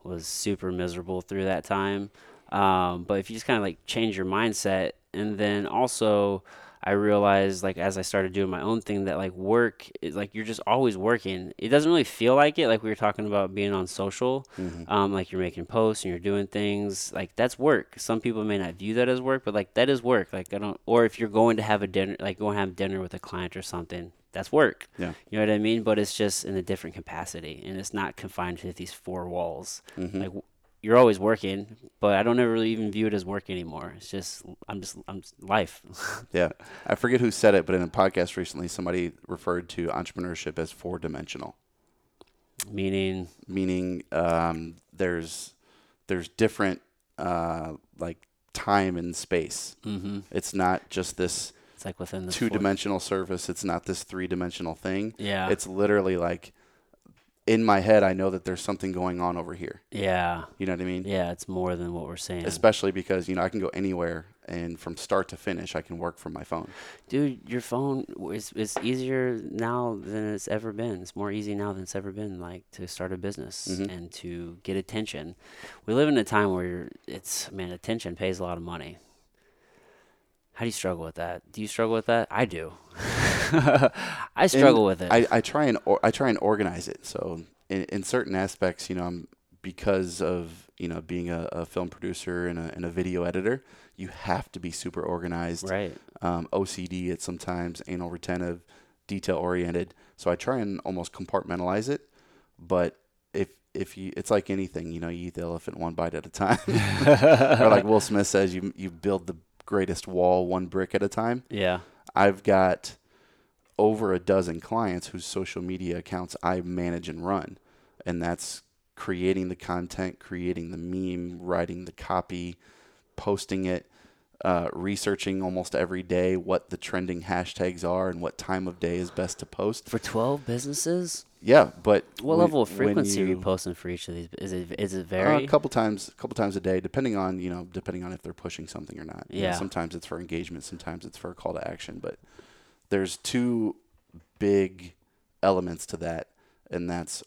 was super miserable through that time. Um, but if you just kind of like change your mindset, and then also, I realized like as I started doing my own thing that like work is like you're just always working. It doesn't really feel like it. Like we were talking about being on social, um, like you're making posts and you're doing things like that's work. Some people may not view that as work, but like that is work. Like I don't, or if you're going to have a dinner, like going to have dinner with a client or something, that's work. Yeah. You know what I mean? But it's just in a different capacity, and it's not confined to these four walls. Mm-hmm. Like you're always working, but I don't ever really even view it as work anymore. It's just I'm just I'm just life. [LAUGHS] Yeah. I forget who said it, but in a podcast recently, somebody referred to entrepreneurship as four dimensional, Meaning, meaning um, there's there's different uh, like time and space. hmm It's not just this it's like within the two dimensional surface. It's not this three dimensional thing. Yeah. It's literally like in my head, I know that there's something going on over here. yeah. You know what I mean? Yeah. It's more than what we're saying. Especially because you know I can go anywhere, and from start to finish, I can work from my phone. Dude, your phone is it's easier now than it's ever been. It's more easy now than it's ever been, like to start a business Mhm. and to get attention. We live in a time where it's man, attention pays a lot of money. How do you struggle with that? Do you struggle with that? I do. [LAUGHS] I struggle with it. I, I try and or, I try and organize it. So in, in certain aspects, you know, I'm because of you know being a, a film producer and a, and a video editor, you have to be super organized. right. Um, OCD at sometimes, anal retentive, detail oriented. So I try and almost compartmentalize it. But if if you, it's like anything, you know, you eat the elephant one bite at a time. [LAUGHS] or like Will Smith says, you you build the greatest wall one brick at a time. Yeah. I've got over a dozen clients whose social media accounts I manage and run, and that's creating the content, creating the meme, writing the copy, posting it, uh, researching almost every day what the trending hashtags are and what time of day is best to post. For 12 businesses? Yeah, but What when- level of frequency are you you- posting for each of these? Is it is it Uh, a couple times, a couple times a day, depending on you know, depending on if they're pushing something or not. You know, Yeah. sometimes it's for engagement, sometimes it's for a call to action. But there's two big elements to that, and that's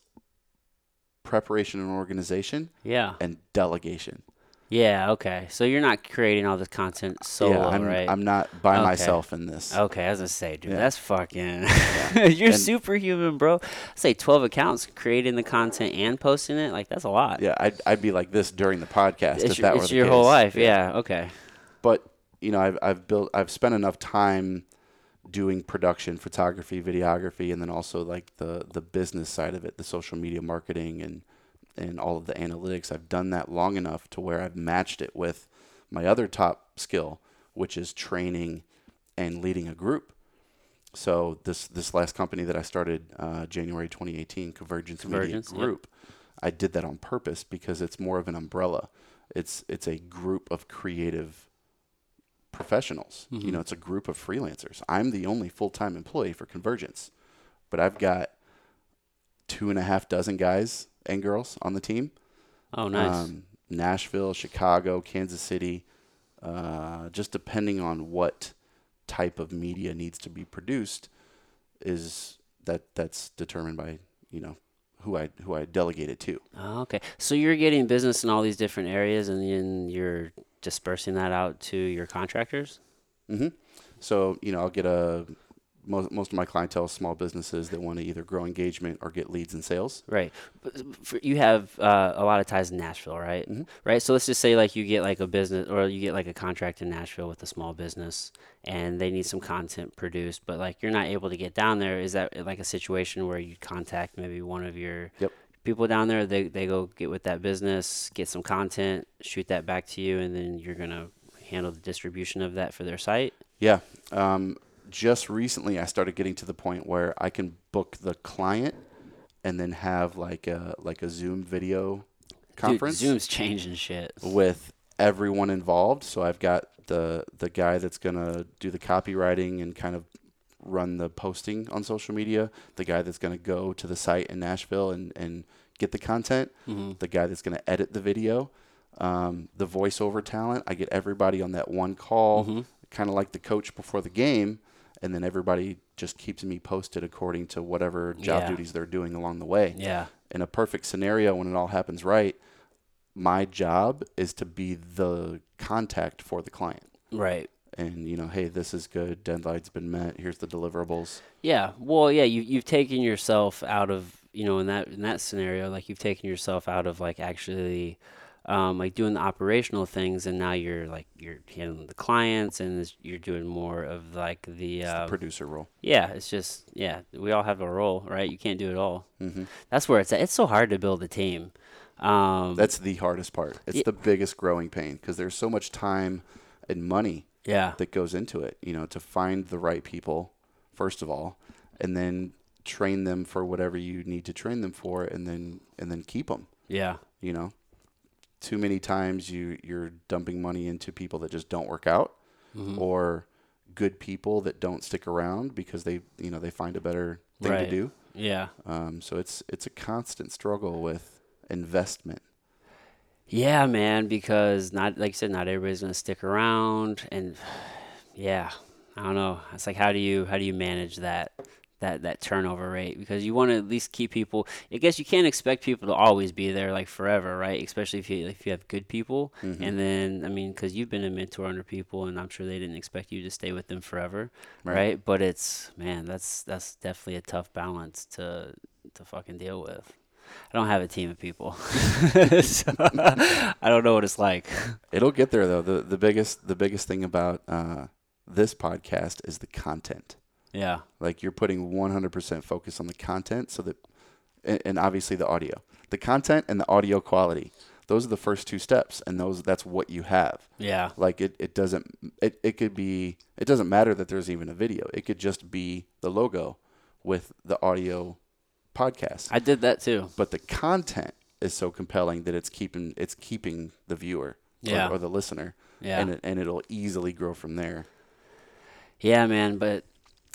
preparation and organization, yeah. and delegation. Yeah, okay. So you're not creating all this content solo, yeah, I'm, right? I'm not by Okay. myself in this. Okay, As I was gonna say, dude, Yeah. that's fucking. [LAUGHS] You're And- superhuman, bro. I say 12 accounts, creating the content and posting it. Like that's a lot. Yeah, I'd, I'd be like this during the podcast it's if your, that were the your whole case. life. Yeah. Okay. but you know I've, I've built i've spent enough time doing production photography videography and then also like the the business side of it the social media marketing and and all of the analytics i've done that long enough to where i've matched it with my other top skill which is training and leading a group so this this last company that i started uh, january 2018 convergence, Convergence, media yep. group i did that on purpose because it's more of an umbrella it's it's a group of creative professionals. You know, it's a group of freelancers. I'm the only full time employee for Convergence, but I've got two and a half dozen guys and girls on the team. Oh, nice. Um, Nashville, Chicago, Kansas City, uh, just depending on what type of media needs to be produced, is that that's determined by you know who I who I delegate it to. Oh, okay. So you're getting business in all these different areas, and then you're dispersing that out to your contractors. Mm-hmm. So you know, I'll get a most most of my clientele is small businesses that want to either grow engagement or get leads and sales. Right. But for, you have uh, a lot of ties in Nashville, right? Mhm. Right. So let's just say like you get like a business or you get like a contract in Nashville with a small business and they need some content produced, but like you're not able to get down there. Is that like a situation where you contact maybe one of your Yep. people down there? They, they go get with that business, get some content, shoot that back to you, and then you're going to handle the distribution of that for their site? Yeah. Um, just recently, I started getting to the point where I can book the client and then have like a like a Zoom video conference Dude, Zoom's changing shit. with everyone involved. So I've got the the guy that's gonna do the copywriting and kind of run the posting on social media, the guy that's gonna go to the site in Nashville and, and get the content, hmm the guy that's gonna edit the video, um, the voiceover talent. I get everybody on that one call, Mhm. kind of like the coach before the game, and then everybody just keeps me posted according to whatever job Yeah. duties they're doing along the way Yeah. in a perfect scenario when it all happens right my job is to be the contact for the client Right. and you know hey this is good deadline's been met here's the deliverables Yeah. Well, yeah, you you've taken yourself out of, you know, in that in that scenario, like you've taken yourself out of like actually um, like doing the operational things and now you're like you're handling the clients and you're doing more of like the, it's uh, the producer role. Yeah it's just yeah we all have a role right? You can't do it all. Hmm that's where it's at. It's so hard to build a team. Um, that's the hardest part. It's the biggest growing pain because there's so much time and money yeah. that goes into it you know to find the right people first of all and then train them for whatever you need to train them for and then and then keep them yeah. You know too many times you you're dumping money into people that just don't work out Mhm. or good people that don't stick around because they you know they find a better thing Right. to do yeah um, so it's it's a constant struggle with investment Yeah, man, because not like you said, not everybody's gonna stick around, and [SIGHS] yeah, I don't know. It's like how do you how do you manage that that that turnover rate? Because you want to at least keep people. I guess you can't expect people to always be there like forever, right? Especially if you if you have good people, Mhm. and then I mean, because you've been a mentor under people, and I'm sure they didn't expect you to stay with them forever, Right. right? But it's man, that's that's definitely a tough balance to to fucking deal with. I don't have a team of people. [LAUGHS] so, I don't know what it's like. [LAUGHS] it'll get there though the the biggest the biggest thing about uh, this podcast is the content Yeah. Like you're putting 100% focus on the content so that and, and obviously the audio. The content and the audio quality. Those are the first two steps and those that's what you have. Yeah. Like it, it doesn't it, it could be it doesn't matter that there's even a video. It could just be the logo with the audio podcast. I did that too. but the content is so compelling that it's keeping it's keeping the viewer Yeah. or, or the listener Yeah. and it, and it'll easily grow from there. Yeah, man. But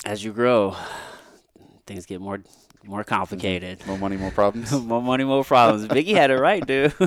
as you grow, things get more more complicated. More money, more problems. [LAUGHS] more money, more problems. Biggie had it right, dude. [LAUGHS]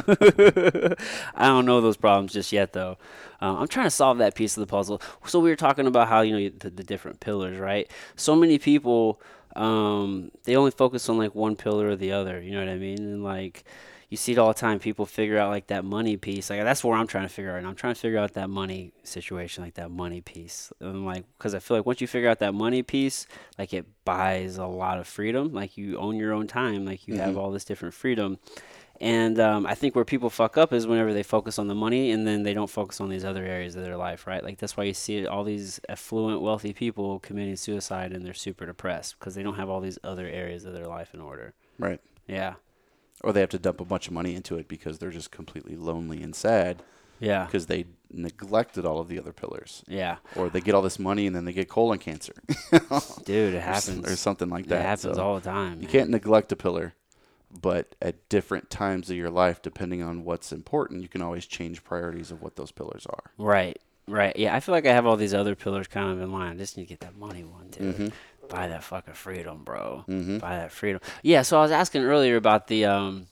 I don't know those problems just yet, though. Um, I'm trying to solve that piece of the puzzle. So we were talking about how you know the, the different pillars, right? So many people, um, they only focus on like one pillar or the other. You know what I mean? And like you see it all the time. People figure out like that money piece. Like that's where I'm trying to figure out. And I'm trying to figure out that money situation, like that money piece. And like, because I feel like once you figure out that money piece, like it buys a lot of freedom. Like you own your own time. Like you have all this different freedom. And um, I think where people fuck up is whenever they focus on the money and then they don't focus on these other areas of their life, right? Like that's why you see all these affluent, wealthy people committing suicide and they're super depressed because they don't have all these other areas of their life in order. right. Yeah. Or they have to dump a bunch of money into it because they're just completely lonely and sad Yeah. because they neglected all of the other pillars. Yeah. Or they get all this money and then they get colon cancer [LAUGHS] Dude, it happens. or something like that. It happens So all the time. you man. can't neglect a pillar, but at different times of your life, depending on what's important, you can always change priorities of what those pillars are. Right. Right. Yeah. I feel like I have all these other pillars kind of in line. I just need to get that money one, too. Mm-hmm. Buy that fucking freedom, bro. Mm-hmm. Buy that freedom. Yeah. So I was asking earlier about the um,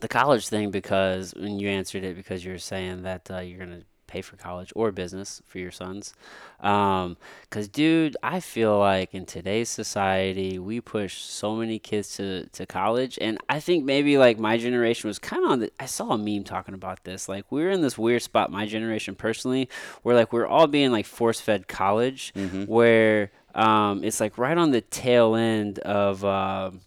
the college thing because when you answered it because you were saying that uh, you're gonna pay for college or business for your sons. Um, cause dude, I feel like in today's society we push so many kids to to college, and I think maybe like my generation was kind of on the. I saw a meme talking about this. Like we're in this weird spot, my generation personally, where like we're all being like force fed college, Mm-hmm. where um, it's like right on the tail end of. um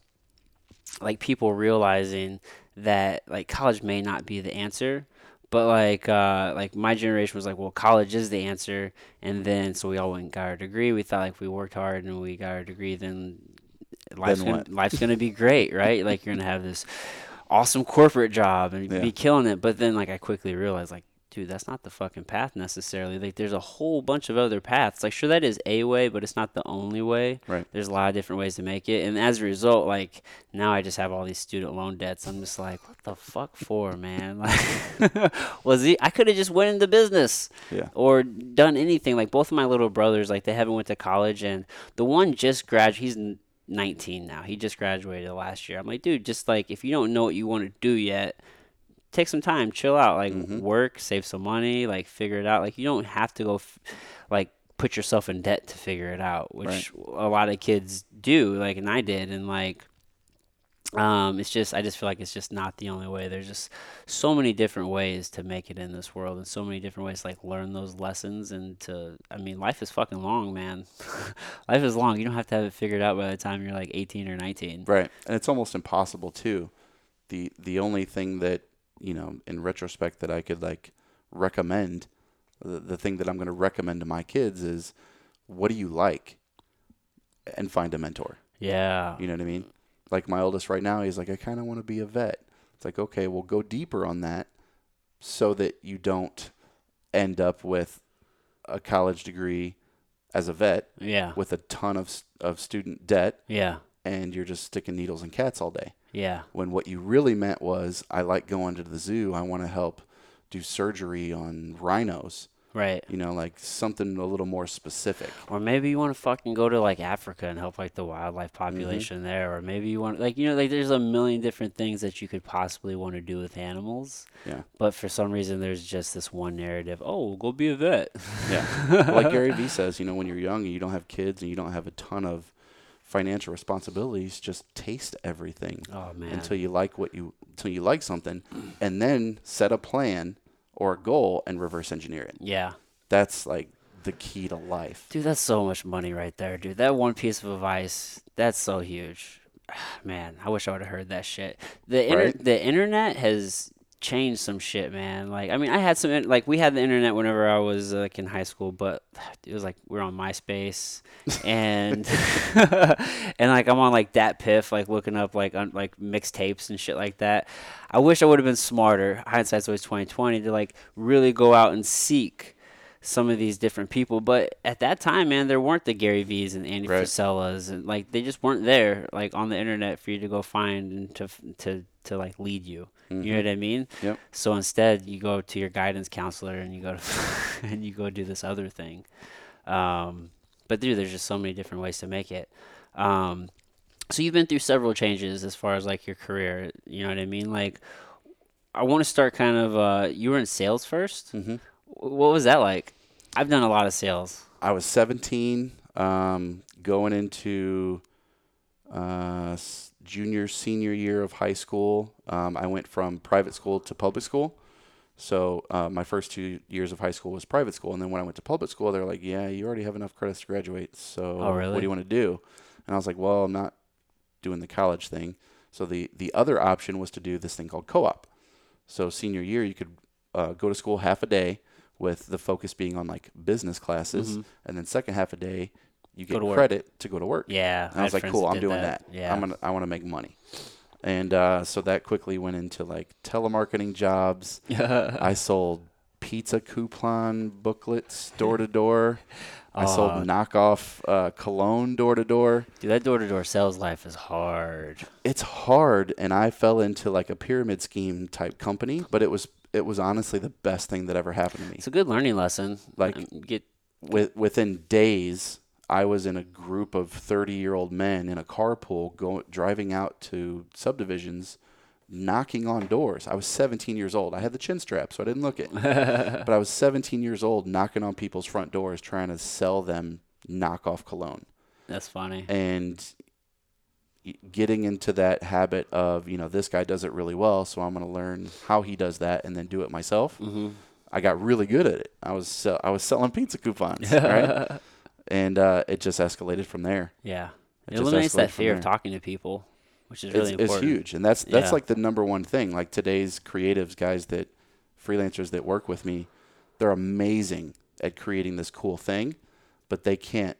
like people realizing that like college may not be the answer but like uh like my generation was like well college is the answer and then so we all went and got our degree we thought like we worked hard and we got our degree then life's Then gonna, life's gonna be great right like you're gonna have this awesome corporate job and [LAUGHS] Yeah. be killing it but then like i quickly realized like dude that's not the fucking path necessarily. Like there's a whole bunch of other paths. Like sure that is a way but it's not the only way. Right. there's a lot of different ways to make it. And as a result like now i just have all these student loan debts. I'm just like what the fuck for man? [LAUGHS] Like [LAUGHS] was he i could have just went into business Yeah. or done anything. Like both of my little brothers like they haven't went to college. And the one just graduated he's 19 now. He just graduated last year. I'm like dude just like if you don't know what you want to do yet take some time chill out like Mhm. work save some money like figure it out like you don't have to go f- like put yourself in debt to figure it out which a lot of kids do like and i did and like um it's just i just feel like it's just not the only way there's just so many different ways to make it in this world and so many different ways to like learn those lessons and to i mean life is fucking long man [LAUGHS] life is long you don't have to have it figured out by the time you're like 18 or 19 Right. And it's almost impossible too. The the only thing that, you know, in retrospect that I could like recommend the, the thing that I'm going to recommend to my kids is what do you like? And find a mentor. yeah You know what I mean? Like my oldest right now, he's like I kind of want to be a vet. It's like, okay, well go deeper on that so that you don't end up with a college degree as a vet yeah with a ton of of student debt yeah and you're just sticking needles in cats all day yeah when what you really meant was I like going to the zoo. I want to help do surgery on rhinos. right You know, like something a little more specific. Or maybe you want to fucking go to like Africa and help like the wildlife Mm-hmm. population there. Or maybe you want like you know like there's a million different things that you could possibly want to do with animals. Yeah. But for some reason there's just this one narrative. Oh, go be a vet. Yeah. like [LAUGHS] Gary Vee says, you know, when you're young and you don't have kids and you don't have a ton of financial responsibilities, just taste everything Oh man. until you like what you until you like something [CLEARS THROAT] and then set a plan or a goal and reverse engineer it. yeah. That's like the key to life. Dude, that's so much money right there, dude. That one piece of advice, that's so huge. [SIGHS] Man, I wish I would have heard that shit. The inter- Right? the internet has changed some shit, man. Like, I mean, I had some like we had the internet whenever I was uh, like in high school, but it was like we're on MySpace, [LAUGHS] and [LAUGHS] and like I'm on like that piff, like looking up like un- like mixtapes and shit like that. I wish I would have been smarter. Hindsight's always twenty twenty to like really go out and seek some of these different people. But at that time, man, there weren't the Gary Vee's and Andy Right. Frisellas, and like they just weren't there, like on the internet for you to go find and to to to like lead you. You know what I mean? Yep. So instead, you go to your guidance counselor and you go to [LAUGHS] and you go do this other thing. Um, but dude, there's just so many different ways to make it. Um, so you've been through several changes as far as like your career. You know what I mean? Like, I want to start kind of. Uh, you were in sales 1st Mm-hmm. What was that like? I've done a lot of sales. I was 17, um, going into uh, junior, senior year of high school. Um, I went from private school to public school. So uh, my first two years of high school was private school, and then when I went to public school, they're like, "Yeah, you already have enough credits to graduate. So Oh, really? what do you want to do?" And I was like, "Well, I'm not doing the college thing." So the the other option was to do this thing called co-op. So senior year, you could uh, go to school half a day with the focus being on like business classes, Mhm. and then second half a day you get to work. credit to go to work. Yeah, And I was like, cool, I'm doing that. Yeah, I'm gonna I want to make money. And uh, so that quickly went into like telemarketing jobs. [LAUGHS] I sold pizza coupon booklets door to door. I sold knockoff uh, cologne door to door. dude, that door to door sales life is hard. It's hard, and I fell into like a pyramid scheme type company, but it was it was honestly the best thing that ever happened to me. It's a good learning lesson. Like- Um, get with, within days, I was in a group of 30 year old men in a carpool going driving out to subdivisions, knocking on doors. I was 17 years old. I had the chin strap, so I didn't look it. [LAUGHS] but I was 17 years old, knocking on people's front doors, trying to sell them knockoff cologne, that's funny. and getting into that habit of you know this guy does it really well, so I'm going to learn how he does that and then do it myself. hmm I got really good at it. I was sell- I was selling pizza coupons, [LAUGHS] right? And uh, it just escalated from there. Yeah. It It just eliminates that fear of talking to people, which is really it's, it's huge, and that's that's Yeah. like the number one thing. Like today's creatives, guys that freelancers that work with me, they're amazing at creating this cool thing, but they can't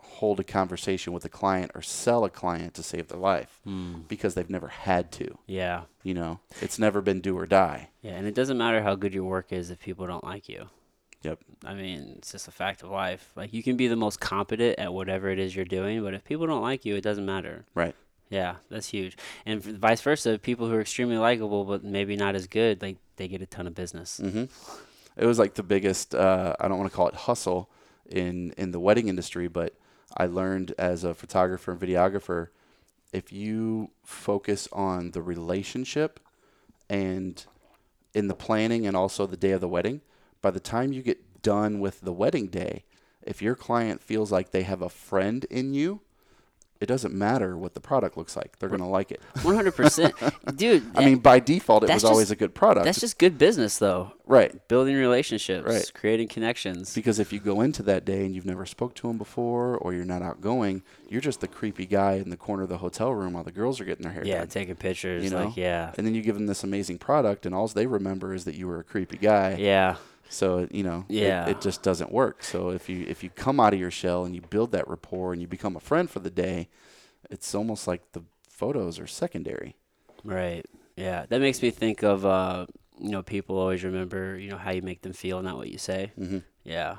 hold a conversation with a client or sell a client to save their life Mm, because they've never had to. yeah. You know, it's never been do or die. Yeah. And it doesn't matter how good your work is if people don't like you. Yep. I mean, it's just a fact of life. Like, you can be the most competent at whatever it is you're doing, but if people don't like you, it doesn't matter. Right. Yeah, that's huge. And vice versa, people who are extremely likable but maybe not as good, like, they get a ton of business. hmm It was like the biggest. Uh, I don't want to call it hustle in in the wedding industry, but I learned as a photographer and videographer, if you focus on the relationship and in the planning and also the day of the wedding, by the time you get done with the wedding day, if your client feels like they have a friend in you, it doesn't matter what the product looks like. They're going to like it. 100%. [LAUGHS] Dude, I mean, by default, it was always a good product. that's just good business, though. right. Building relationships, Right. creating connections. Because if you go into that day and you've never spoke to them before, or you're not outgoing, you're just the creepy guy in the corner of the hotel room while the girls are getting their hair done. Yeah, done. taking pictures. You know? Like, yeah. And then you give them this amazing product, and all they remember is that you were a creepy guy. Yeah. So you know, it- Yeah. it, just doesn't work. So if you if you come out of your shell and you build that rapport and you become a friend for the day, it's almost like the photos are secondary. Right. Yeah. That makes me think of, uh, you know, people always remember, you know, how you make them feel, not what you say. Mm-hmm. Yeah.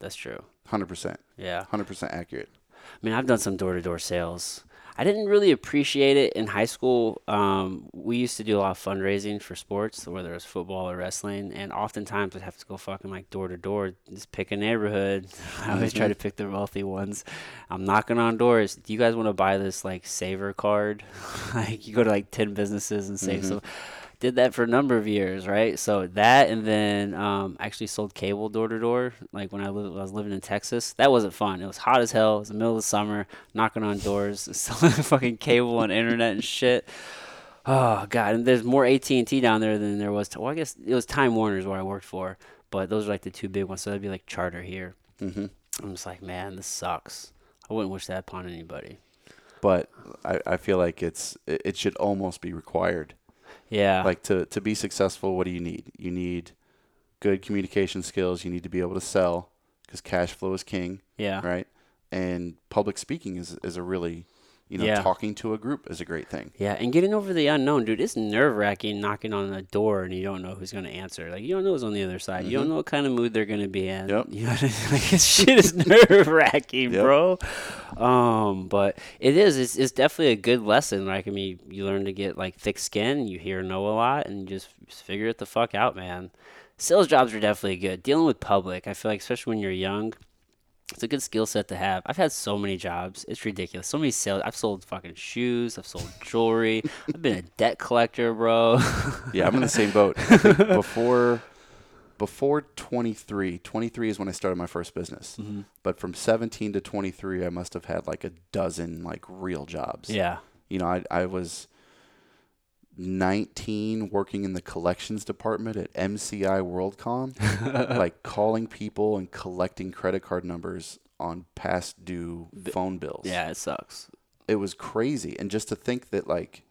That's true. Hundred percent, Yeah. hundred percent accurate. I mean, I've done some door to door sales. I didn't really appreciate it in high school. Um, we used to do a lot of fundraising for sports, whether it was football or wrestling, and oftentimes I'd have to go fucking like door to door, just pick a neighborhood. [LAUGHS] I always try to pick the wealthy ones. I'm knocking on doors. Do you guys want to buy this like saver card? [LAUGHS] like you go to like ten businesses and save Mhm. some. Did that for a number of years, right? So that, and then um, actually sold cable door to door. Like when I, I was living in Texas, that wasn't fun. It was hot as hell. It was the middle of the summer, knocking on doors, [LAUGHS] selling fucking cable and internet and shit. Oh god, and there's more AT and T down there than there was. To, well, I guess it was Time Warner's where I worked for, but those are like the two big ones. So that'd be like Charter here. hmm I'm just like, man, this sucks. I wouldn't wish that upon anybody. But I, I feel like it's it, it should almost be required. Yeah. Like to to be successful, what do you need? You need good communication skills. You need to be able to sell because cash flow is king, yeah. right? And public speaking is is a really, you know, Yeah. talking to a group is a great thing. Yeah, and getting over the unknown, dude, it's nerve wracking knocking on a door and you don't know who's gonna answer. Like you don't know who's on the other side. You don't know what kind of mood they're gonna be in. Mm-hmm. Yep. You know, [LAUGHS] like shit is [LAUGHS] nerve wracking, Yep. bro. Um, but it is. It's, it's definitely a good lesson. Like I mean, you learn to get like thick skin. You hear no a lot, and you just, just figure it the fuck out, man. Sales jobs are definitely good. Dealing with public, I feel like, especially when you're young, it's a good skill set to have. I've had so many jobs. It's ridiculous. So many sales. I've sold fucking shoes. I've sold jewelry. I've been a debt collector, bro. Yeah, I'm in the same boat. [LAUGHS] Before before 23, 23 is when I started my first business. Mm-hmm. But from 17 to 23, I must have had like a dozen like real jobs. yeah. You know, I I was 19 working in the collections department at MCI WorldCom, [LAUGHS] like calling people and collecting credit card numbers on past due phone bills. Yeah, it sucks. It was crazy. And just to think that like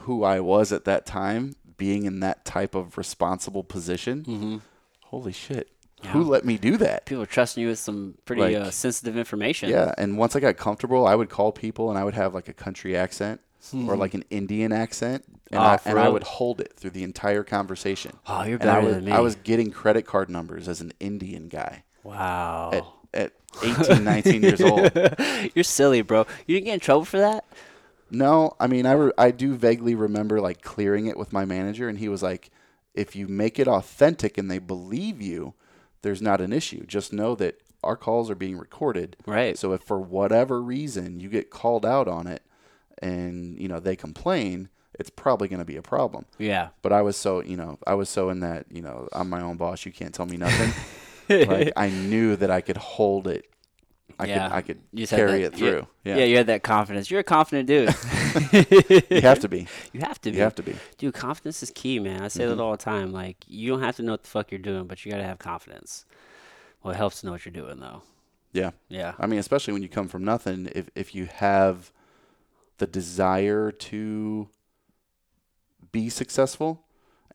who I was at that time being in that type of responsible position, Mm-hmm. holy shit. Yeah. Who let me do that? People are trusting you with some pretty Like, uh, sensitive information. Yeah, and once I got comfortable, I would call people and I would have like a country accent Hmm. or like an Indian accent, and, Oh, I, and I would hold it through the entire conversation. Oh, you're And I was, than me. I was getting credit card numbers as an Indian guy wow. at, at 18, 19 years old. [LAUGHS] you're silly, bro. You didn't get in trouble for that? No, I mean, I, re- I do vaguely remember like clearing it with my manager, and he was like, if you make it authentic and they believe you, there's not an issue. Just know that our calls are being recorded. Right. So if for whatever reason you get called out on it and, you know, they complain, it's probably going to be a problem. Yeah. But I was so, you know, I was so in that, you know, I'm my own boss, you can't tell me nothing. [LAUGHS] like I knew that I could hold it. I Yeah. could I could You carry that- it through. Yeah. Yeah. you had that confidence. You're a confident dude. [LAUGHS] You have to be. You have to be. You have to be. Dude, confidence is key, man. I say Mm-hmm. that all the time. Like, you don't have to know what the fuck you're doing, but you got to have confidence. Well, it helps to know what you're doing, though. Yeah. Yeah. I mean, especially when you come from nothing, if if you have the desire to be successful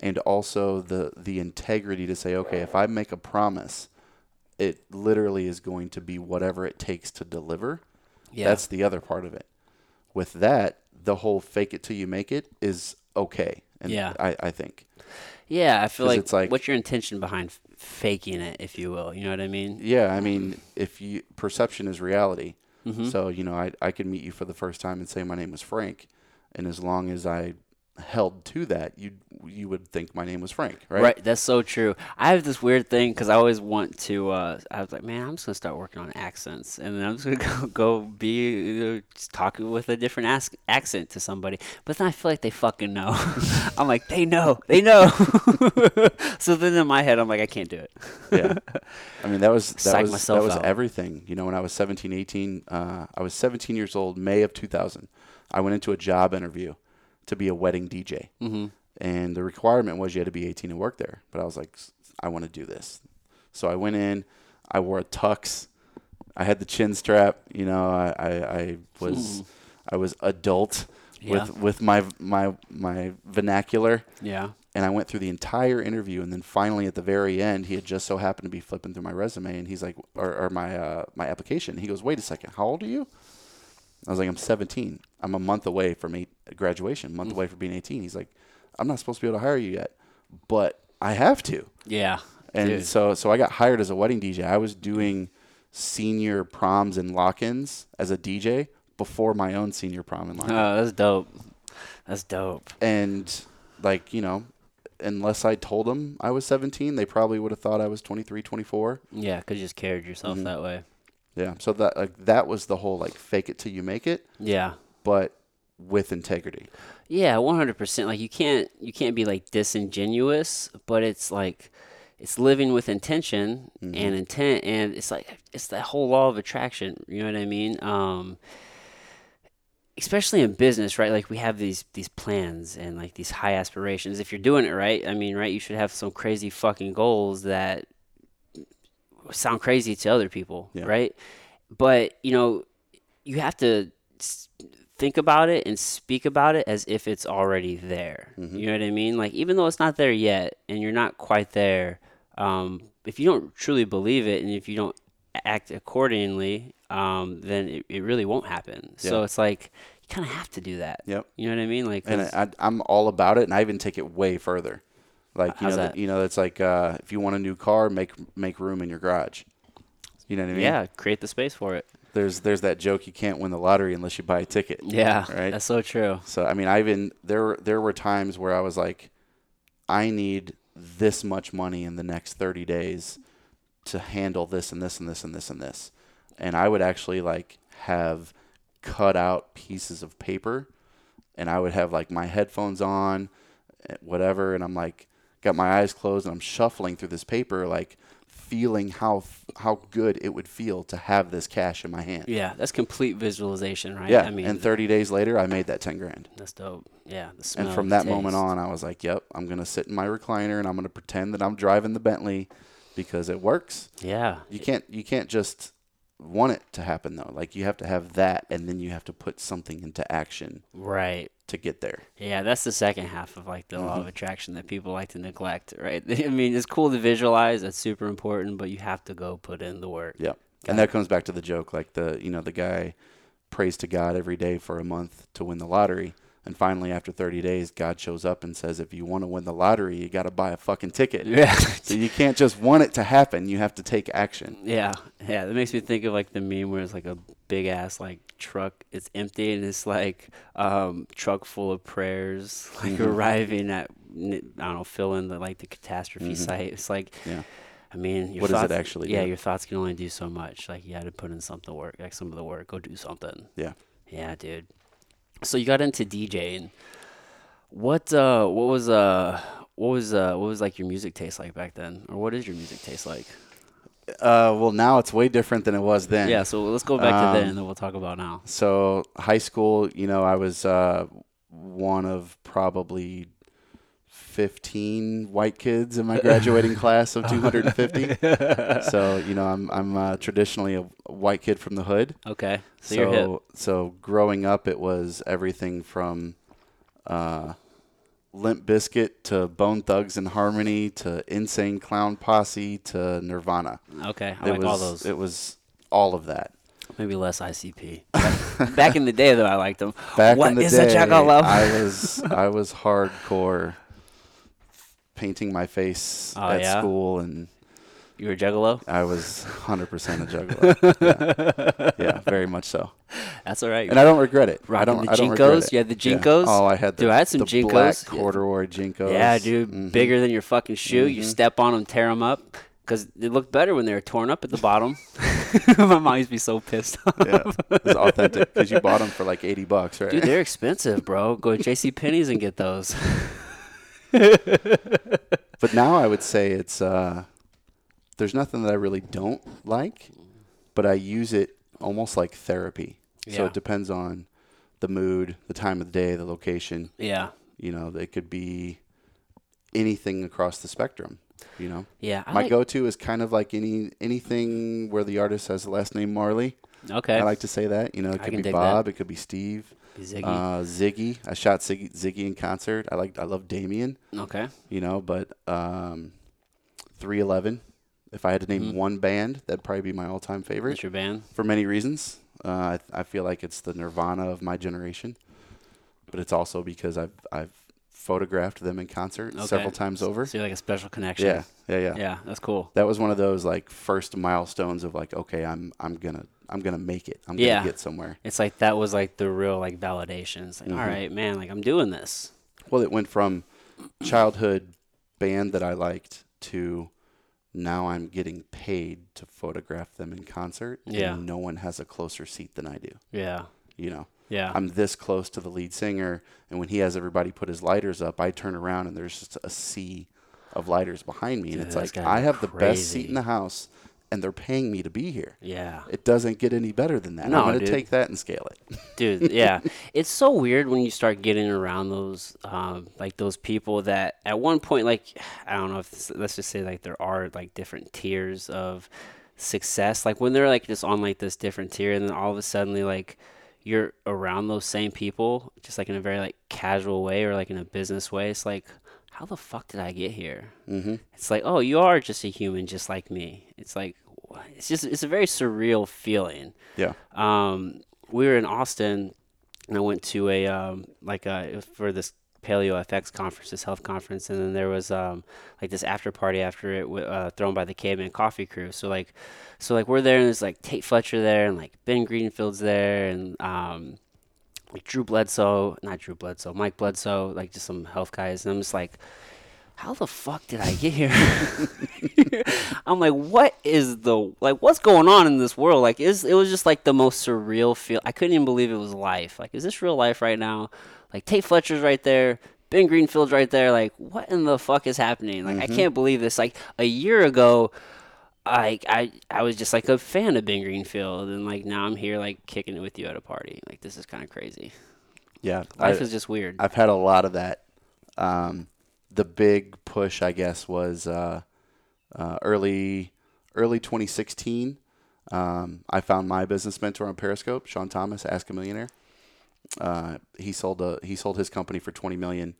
and also the the integrity to say, okay, if I make a promise, it literally is going to be whatever it takes to deliver. Yeah. That's the other part of it. With that, the whole fake it till you make it is okay. And Yeah. I, I think. yeah, I feel like, it's like- what's your intention behind faking it, if you will? You know what I mean? Yeah, I um, mean, if you perception is reality. Mm-hmm. So you know, I I could meet you for the first time and say my name was Frank, and as long as I held to that, you you would think my name was Frank, right? Right. That's so true. I have this weird thing because I always want to. Uh, I was like, man, I'm just gonna start working on accents, and then I'm just gonna [LAUGHS] go, go be you know, talking with a different as- accent to somebody. But then I feel like they fucking know. [LAUGHS] I'm like, they know, they know. [LAUGHS] so then in my head, I'm like, I can't do it. yeah. I mean, that was that Psych was that was out. everything. You know, when I was 17, 18, uh, I was 17 years old, May of 2000. I went into a job interview to be a wedding DJ, Mm-hmm. and the requirement was you had to be 18 and work there. But I was like, I want to do this, so I went in. I wore a tux. I had the chin strap. You know, I I, I was I was adult Yeah. with with my my my vernacular Yeah. and I went through the entire interview, and then finally at the very end, he had just so happened to be flipping through my resume, and he's like, or, or my uh, my application. He goes, "Wait a second, how old are you?" I was like, "I'm 17. I'm a month away from eight, graduation, a month away from being 18." He's like, "I'm not supposed to be able to hire you yet, but I have to." Yeah. And Dude. so so I got hired as a wedding DJ. I was doing senior proms and lock-ins as a DJ before my own senior prom and lock-in Oh, that's dope. That's dope. and like you know unless i told them i was 17 they probably would have thought i was 23 24 Yeah, because you just carried yourself Mm-hmm. that way. Yeah so that like that was the whole like fake it till you make it Yeah. but with integrity Yeah, one hundred percent. Like you can't you can't be like disingenuous, but it's like it's living with intention Mm-hmm. and intent, and it's like it's that whole law of attraction. You know what I mean? Um, especially in business, right? Like we have these these plans and like these high aspirations. If you're doing it right, I mean, right, you should have some crazy fucking goals that sound crazy to other people, Yeah. right? But you know, you have to think about it and speak about it as if it's already there. Mm-hmm. You know what I mean? Like even though it's not there yet and you're not quite there, um, if you don't truly believe it and if you don't act accordingly, um, then it, it really won't happen. So it's like you kind of have to do that. Yep. You know what I mean? Like, and I, I'm all about it, and I even take it way further. Like you How's know, that? you know, it's like uh, if you want a new car, make make room in your garage. You know what I mean? yeah, create the space for it. There's there's that joke you can't win the lottery unless you buy a ticket. Yeah, Right. that's so true. So I mean, I even there there were times where I was like, I need this much money in the next 30 days to handle this and this and this and this and this, and I would actually like have cut out pieces of paper, and I would have like my headphones on, eh, whatever, and I'm like got my eyes closed and I'm shuffling through this paper like feeling how how good it would feel to have this cash in my hand. Yeah, that's complete visualization, right? Yeah, I mean, and 30 days later, I made that 10 grand. that's dope. Yeah, the smell, And from that moment on, I was like, "Yep, I'm gonna sit in my recliner and I'm gonna pretend that I'm driving the Bentley because it works." Yeah, You can't you can't just want it to happen though. Like you have to have that, and then you have to put something into action right. To get there. Yeah, that's the second half of like the law Mm-hmm. of attraction that people like to neglect, right? [LAUGHS] I mean, it's cool to visualize, that's super important, but you have to go put in the work. Yep. Got and that comes back to the joke, like the you know the guy prays to God every day for a month to win the lottery. And finally, after 30 days, God shows up and says, "If you want to win the lottery, you got to buy a fucking ticket." Yeah. [LAUGHS] So you can't just want it to happen; you have to take action. Yeah, yeah. That makes me think of like the meme where it's like a big ass like truck. It's empty and it's like um, truck full of prayers, [LAUGHS] like Mm-hmm. arriving at i don't know, fill in the like the catastrophe site. It's like, Mm-hmm. Yeah. I mean, your What does it thoughts, actually Yeah, do? your thoughts can only do so much. Like you had to put in something work, like some of the work. Go do something. Yeah. Yeah, dude. So you got into DJing. What uh what was uh what was uh what was like your music taste like back then? Or what is your music taste like? Uh, well, now it's way different than it was then. Yeah, so let's go back to then Um, and then we'll talk about now. So high school, you know, I was uh, one of probably 15 white kids in my [LAUGHS] graduating class of [LAUGHS] 250. [LAUGHS] so you know, I'm I'm uh, traditionally a white kid from the hood. Okay. So, you're hip. So so growing up, it was everything from uh, Limp Bizkit to Bone Thugs and Harmony to Insane Clown Posse to Nirvana. Okay. I it like was all those. it was all of that. Maybe less ICP. [LAUGHS] back in the day though I liked them. Back What in the is a day, juggalo? I was I was hardcore painting my face [LAUGHS] Oh, at yeah? school, and You were a juggalo? I was 100% a juggalo. [LAUGHS] yeah. yeah, very much so. That's all right. And I don't regret it. I don't. the I don't regret JNCOs? it. You had the Yeah. JNCOs? Oh, I had the, Dude, I had some the JNCOs. black Yeah. corduroy JNCOs. yeah, dude. Mhm. Bigger than your fucking shoe. You Mhm. step on them, tear them up. Because they looked better when they were torn up at the bottom. [LAUGHS] [LAUGHS] My mom used to be so pissed off. Yeah, it's authentic because you bought them for like 80 bucks, right? Dude, they're expensive, bro. Go to J.C. Penney's and get those. But now I would say it's uh, there's nothing that I really don't like, but I use it almost like therapy. So it depends on the mood, the time of the day, the location. Yeah, You know, it could be anything across the spectrum. You know, yeah. I my like- go-to is kind of like any anything where the artist has the last name Marley. Okay. I like to say that. You know, it I could can be dig that. Bob, it could be Steve, Ziggy. uh, Ziggy. I shot Ziggy, Ziggy in concert. I like I love Damian. okay. you know, but um, 311. If I had to name Mhm. one band, that'd probably be my all-time favorite What's your band? for many reasons. Uh, I, I feel like it's the Nirvana of my generation, but it's also because I've I've photographed them in concert Okay. several times over. So you're like a special connection. Yeah, yeah, yeah, Yeah, that's cool. That was one of those like first milestones of like, okay, I'm I'm gonna I'm gonna make it. I'm gonna get somewhere. It's like that was like the real like validation. It's like, Mhm. all right, man, like I'm doing this. Well, it went from childhood band that I liked to now I'm getting paid to photograph them in concert. Yeah. And no one has a closer seat than I do. Yeah. You know, Yeah. I'm this close to the lead singer, and when he has everybody put his lighters up, I turn around and there's just a sea of lighters behind me, and Dude, it's like I have the best seat in the house, and they're paying me to be here. yeah. It doesn't get any better than that. No, I'm gonna take that and scale it. [LAUGHS] dude yeah it's so weird when you start getting around those um, like those people that at one point like i don't know if this, let's just say like there are like different tiers of success like when they're like just on like this different tier and then all of a sudden like you're around those same people, just like in a very like casual way or like in a business way. It's like, how the fuck did I get here? Mm-hmm. It's like, oh, you are just a human, just like me. It's like, it's just, it's a very surreal feeling. Yeah. Um, we were in Austin, and I went to a um, like a for this Paleo FX conference, this health conference, and then there was um, like this after party after it, uh, thrown by the Caveman Coffee Crew. So like, so like we're there, and there's like Tate Fletcher there, and like Ben Greenfield's there, and um, Drew Bledsoe, not Drew Bledsoe, Mike Bledsoe, like just some health guys, and I'm just like. How the fuck did I get here? [LAUGHS] I'm like, what is the like? What's going on in this world? Like, is it was just like the most surreal feel. I couldn't even believe it was life. Like, is this real life right now? Like, Tate Fletcher's right there, Ben Greenfield's right there. Like, what in the fuck is happening? Like, I mm-hmm. can't believe this. Like, a year ago, I I I was just like a fan of Ben Greenfield, and like now I'm here like kicking it with you at a party. Like, this is kind of crazy. Yeah. I, Life is just weird. I've had a lot of that. Um, the big push, I guess, was uh, uh, early early 2016. Um, I found my business mentor on Periscope, Sean Thomas, Ask a Millionaire. Uh, he sold a he sold his company for 20 million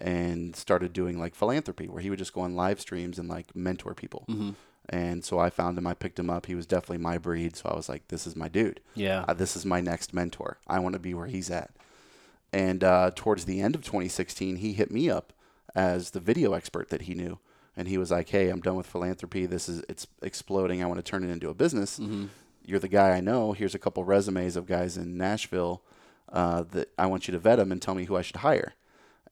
and started doing like philanthropy where he would just go on live streams and like mentor people. Mm-hmm. And so I found him, I picked him up. He was definitely my breed, so I was like, this is my dude. yeah. Uh, this is my next mentor. I want to be where he's at. And uh, towards the end of 2016, he hit me up as the video expert that he knew, and he was like, "Hey, I'm done with philanthropy. This is it's exploding. I want to turn it into a business. Mm-hmm. You're the guy I know. Here's a couple resumes of guys in Nashville uh, that I want you to vet them and tell me who I should hire."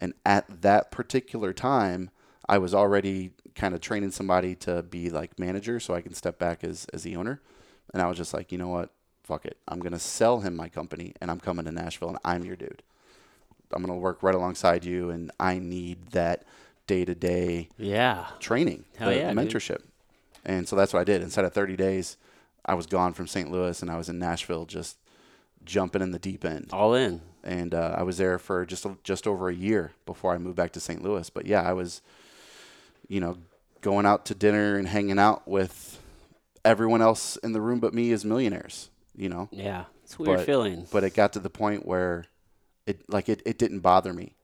And at that particular time, I was already kind of training somebody to be like manager, so I can step back as as the owner. And I was just like, you know what? Fuck it. I'm gonna sell him my company, and I'm coming to Nashville, and I'm your dude. I'm gonna work right alongside you, and I need that day to day Yeah. training, Hell the, yeah, the dude. mentorship. And so that's what I did. Instead of 30 days, I was gone from St. Louis, and I was in Nashville, just jumping in the deep end. All in. And uh, I was there for just just over a year before I moved back to St. Louis. But yeah, I was, you know, going out to dinner and hanging out with everyone else in the room but me as millionaires. You know, Yeah. It's weird But- feeling. but it got to the point where it like it, it didn't bother me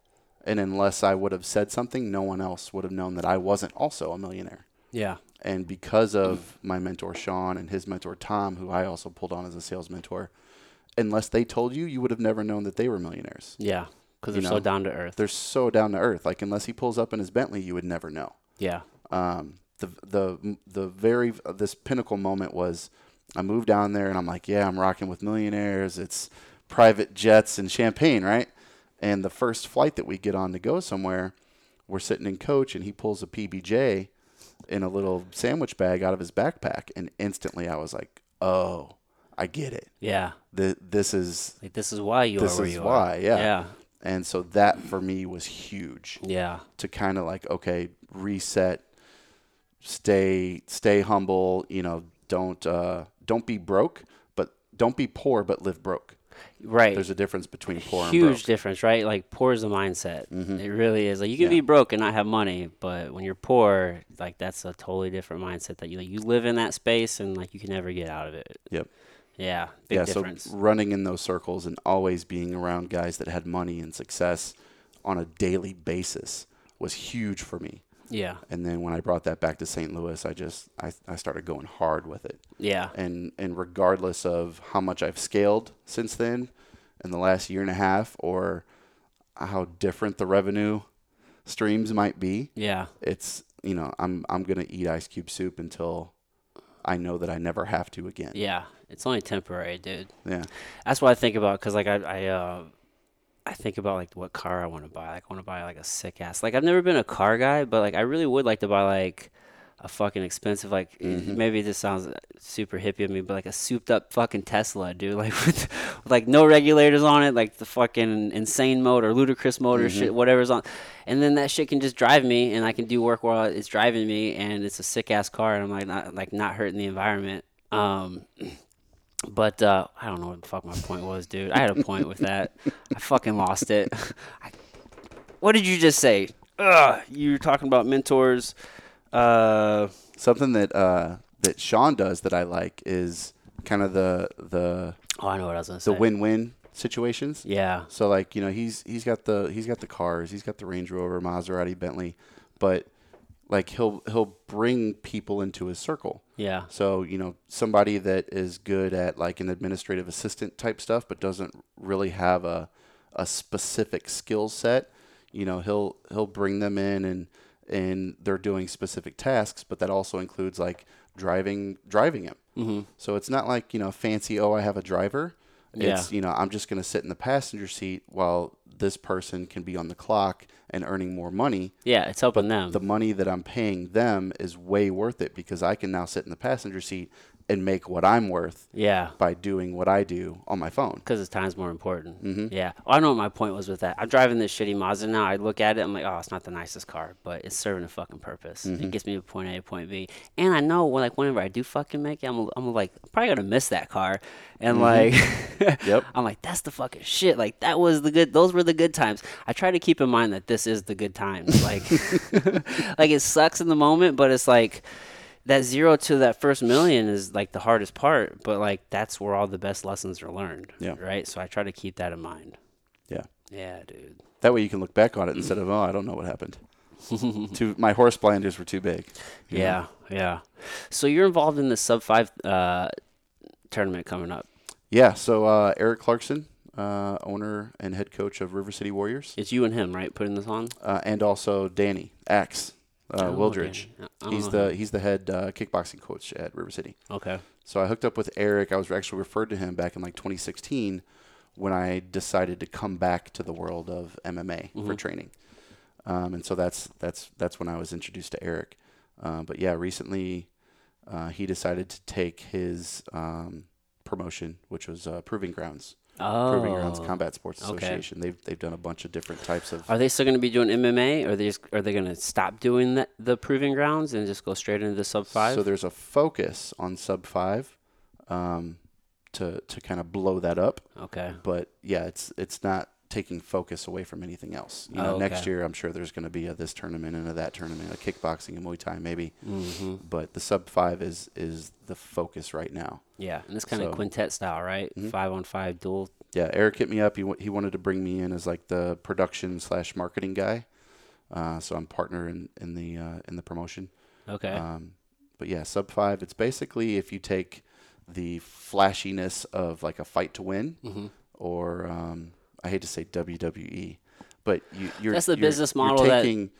and unless i would have said something no one else would have known that i wasn't also a millionaire Yeah. and because of my mentor sean and his mentor tom who i also pulled on as a sales mentor unless they told you you would have never known that they were millionaires Yeah. Because they're know, so down to earth. they're so down to earth like unless he pulls up in his bentley you would never know Yeah. Um, the the the very this pinnacle moment was I moved down there and I'm like, yeah, I'm rocking with millionaires. It's private jets and champagne, right? And the first flight that we get on to go somewhere, we're sitting in coach and he pulls a PBJ in a little sandwich bag out of his backpack, and instantly I was like, oh, I get it. Yeah. The, this is Like this is why you This are is why, are. yeah. Yeah. and so that for me was huge. Yeah. to kind of like okay reset stay stay humble you know don't uh don't be broke but don't be poor but live broke Right. there's a difference between poor and Huge broke Mm-hmm. difference, right? Like poor is a mindset. It really is. Like you can be broke and not have money, but when you're poor, like that's a totally different mindset that you like you live in that space and like you can never get out of it. Yep. Yeah. Big yeah difference. so running in those circles and always being around guys that had money and success on a daily basis was huge for me yeah. and then when i brought that back to st louis i just i, I started going hard with it Yeah. and and regardless of how much I've scaled since then in the last year and a half or how different the revenue streams might be Yeah. it's you know I'm I'm going to eat ice cube soup until I know that I never have to again Yeah. It's only temporary, dude. yeah That's what I think about because like I I uh I think about like what car I want to buy. Like I want to buy like a sick ass. Like I've never been a car guy, but like I really would like to buy like a fucking expensive like Mm-hmm. maybe this sounds super hippie of me, but like a souped up fucking Tesla, dude. [LAUGHS] Like with, with like no regulators on it, like the fucking insane mode or ludicrous mode or Mm-hmm. shit, whatever's on, and then that shit can just drive me, and I can do work while it's driving me, and it's a sick ass car, and I'm like not like not hurting the environment. Um, but uh, I don't know what the fuck my point was, dude. I had a point with that. I fucking lost it. [LAUGHS] I, what did you just say? Ugh, you were talking about mentors. Uh, something that uh that Sean does that I like is kind of the the Oh, I know what I was gonna the say. win-win situations. Yeah. So like you know he's he's got the he's got the cars, he's got the Range Rover, Maserati, Bentley, but like he'll he'll bring people into his circle. Yeah. So you know somebody that is good at like an administrative assistant type stuff, but doesn't really have a a specific skill set. You know he'll he'll bring them in and and they're doing specific tasks, but that also includes like driving driving him. Mm-hmm. So it's not like you know fancy. Oh, I have a driver. Yeah. It's you know I'm just going to sit in the passenger seat while this person can be on the clock and earning more money. Yeah, it's helping them. The money that I'm paying them is way worth it because I can now sit in the passenger seat and make what I'm worth yeah. by doing what I do on my phone. Because his time's more important. Mhm. Yeah. I know what my point was with that. I'm driving this shitty Mazda now. I look at it, I'm like, oh, it's not the nicest car, but it's serving a fucking purpose. Mm-hmm. It gets me to point A to point B. And I know, when, like, whenever I do fucking make it, I'm, I'm like, I'm probably going to miss that car. And, like, Mm-hmm. [LAUGHS] Yep. [LAUGHS] I'm like, that's the fucking shit. Like, that was the good, those were the good times. I try to keep in mind that this is the good times. Like, [LAUGHS] like it sucks in the moment, but it's like, that zero to that first million is like the hardest part, but like that's where all the best lessons are learned. Yeah. Right. So I try to keep that in mind. Yeah. Yeah, dude. That way you can look back on it instead of oh I don't know what happened. [LAUGHS] too my horse blinders were too big. you know? Yeah. Yeah. So you're involved in the sub five uh, tournament coming up. Yeah. So uh, Eric Clarkson, uh, owner and head coach of River City Warriors, It's you and him, right? Putting this on. uh, and also Danny Axe uh, Oh, Wildridge. okay. He's the he's the head uh, kickboxing coach at River City. okay. So I hooked up with Eric. I was actually referred to him back in like 2016 when I decided to come back to the world of MMA for Mhm. training. Um, and so that's that's that's when I was introduced to Eric. Uh, but yeah, recently uh, he decided to take his um, promotion, which was uh, Proving Grounds, Oh. Proving Grounds Combat Sports okay. Association. They've they've done a bunch of different types of. Are they still going to be doing MMA, or are they just, are they going to stop doing that, the proving grounds and just go straight into the sub five? So there's a focus on sub five um, to to kind of blow that up. okay. but yeah, it's it's not taking focus away from anything else. You know, Oh, next year I'm sure there's going to be a this tournament and a that tournament, a kickboxing and Muay Thai maybe, Mm-hmm. but the sub five is is the focus right now. Yeah, and this kind of quintet style, right? Mhm. Five on five duel. Yeah, Eric hit me up. He wa- he wanted to bring me in as like the production slash marketing guy, uh, so I'm partner in in the uh, in the promotion. Okay. Um, but yeah, sub five. It's basically if you take the flashiness of like a fight to win, hmm or um, I hate to say WWE, but you, you're That's the you're- business model You're that- taking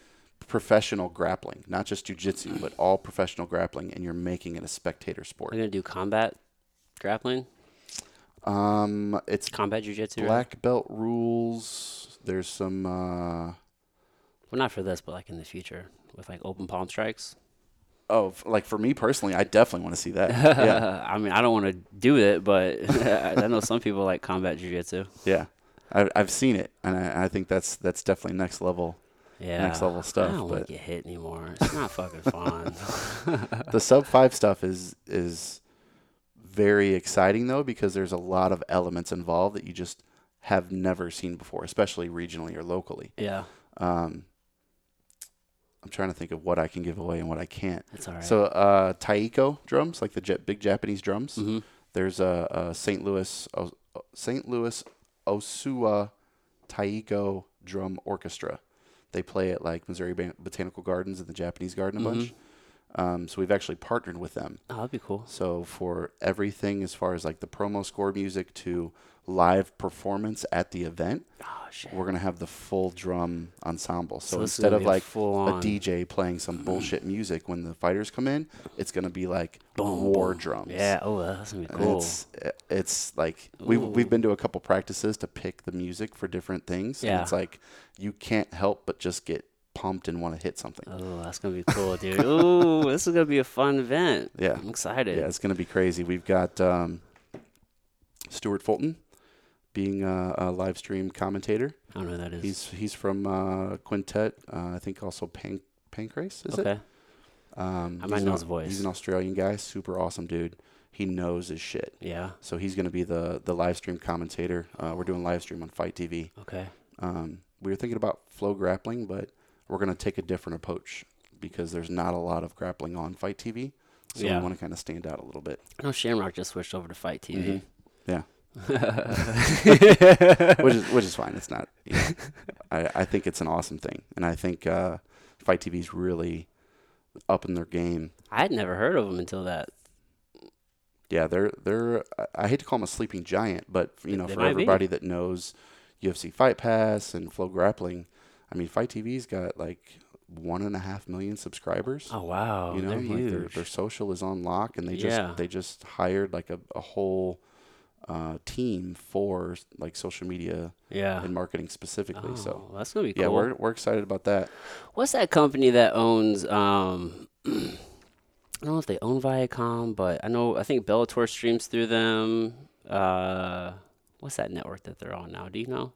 professional grappling, not just jujitsu, but all professional grappling, and you're making it a spectator sport. We're gonna do combat grappling, Um, it's combat jujitsu. right? black belt rules. There's some. Uh, Well, not for this, but like in the future with like open palm strikes. oh, f- like for me personally, I definitely want to see that. yeah, [LAUGHS] I mean, I don't want to do it, but [LAUGHS] I know some people like combat jujitsu. yeah. I, I've seen it, and I, I think that's that's definitely next level. Yeah. Next level stuff, I don't but- to get hit anymore. It's not fucking fun. [LAUGHS] [LAUGHS] the sub five stuff is is very exciting though because there's a lot of elements involved that you just have never seen before, especially regionally or locally. yeah, Um, I'm trying to think of what I can give away and what I can't. it's all right. So uh, Taiko drums, like the jet, big Japanese drums. hmm There's a, a St. Louis St. Louis Osuwa Taiko drum orchestra. They play at like Missouri Ban- Botanical Gardens and the Japanese Garden a Mhm. bunch. Um, so we've actually partnered with them. oh, that'd be cool. So for everything as far as like the promo score music to live performance at the event, Oh shit. we're gonna have the full drum ensemble. So, is instead of a like full a on DJ playing some [CLEARS THROAT] bullshit music when the fighters come in, it's gonna be like boom, war boom. drums. Yeah. Oh, that's gonna be cool. It's it's like we've we've been to a couple practices to pick the music for different things. Yeah. And it's like you can't help but just get pumped and want to hit something. Oh, that's gonna be cool, dude. Ooh, [LAUGHS] this is gonna be a fun event. Yeah. I'm excited. Yeah, it's going to be crazy. We've got um, Stuart Fulton being a, a live stream commentator. I don't know who that is. He's he's from uh, Quintet. Uh, I think also Pan- Pancrase, is okay. it? Um, I might an know his voice. He's an Australian guy, super awesome dude. He knows his shit. Yeah. So he's going to be the the live stream commentator. Uh, we're doing live stream on FITE TV. Okay. Um, we were thinking about FloGrappling, but we're going to take a different approach because there's not a lot of grappling on FITE TV. So Yeah. we want to kind of stand out a little bit. I know Shamrock just switched over to FITE TV. Mhm. Yeah. [LAUGHS] which is which is fine. It's not. You know, I I think it's an awesome thing, and I think uh, FITE TV's really up in their game. I'd never heard of them until that. Yeah, they're they're. I- I hate to call them a sleeping giant, but you know, They for might be. everybody that knows UFC Fight Pass and FloGrappling, I mean, FITE TV's got like one and a half million subscribers. Oh wow, you know, they're like huge. their their social is on lock, and they just Yeah. they just hired like a a whole uh, team for like social media yeah. and marketing specifically. Oh, So that's gonna be cool. yeah, we're we're excited about that. What's that company that owns? Um, [CLEARS THROAT] I don't know if they own Viacom, but I know I think Bellator streams through them. Uh, what's that network that they're on now? Do you know?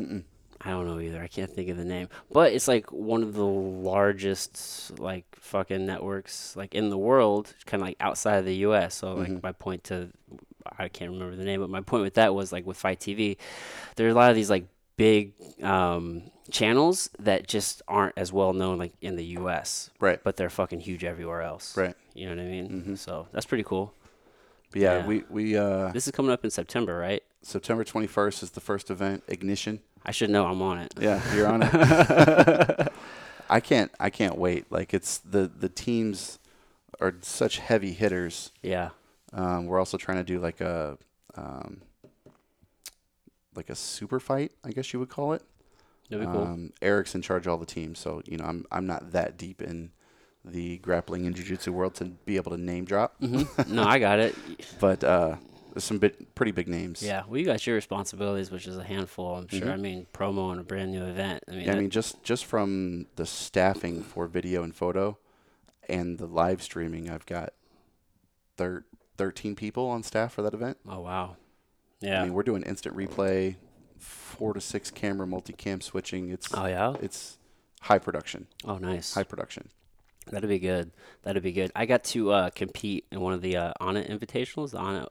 Mm-mm. I don't know either. I can't think of the name, but it's like one of the largest like fucking networks like in the world, kind of like outside of the U.S. So like Mhm. my point to, I can't remember the name, but my point with that was like with FITE TV, there are a lot of these like big um, channels that just aren't as well known like in the U.S. Right. But they're fucking huge everywhere else. Right. You know what I mean? Mhm. So that's pretty cool. Yeah, Yeah. we we uh, This is coming up in September, right? September 21st is the first event, Ignition. I should know I'm on it. Yeah, you're on it. [LAUGHS] I can't I can't wait. Like it's the the teams are such heavy hitters. Yeah. Um, we're also trying to do like a um, like a super fight, I guess you would call it. That'd be cool. Um, Eric's in charge of all the teams, so you know I'm I'm not that deep in the grappling and jiu-jitsu world to be able to name drop, hmm [LAUGHS] no, I got it. but uh, there's some bit, pretty big names. Yeah, well, you got your responsibilities, which is a handful. I'm sure. Mhm. I mean, promo and a brand new event. I mean, Yeah, I mean, just just from the staffing for video and photo, and the live streaming, I've got thir- thirteen people on staff for that event. oh wow. I Yeah. mean, we're doing instant replay, four to six camera multicam switching. It's oh yeah. it's high production, Oh nice. high production. That'd be good. That'd be good. I got to uh, compete in one of the uh, Onnit Invitationals, the Onnit,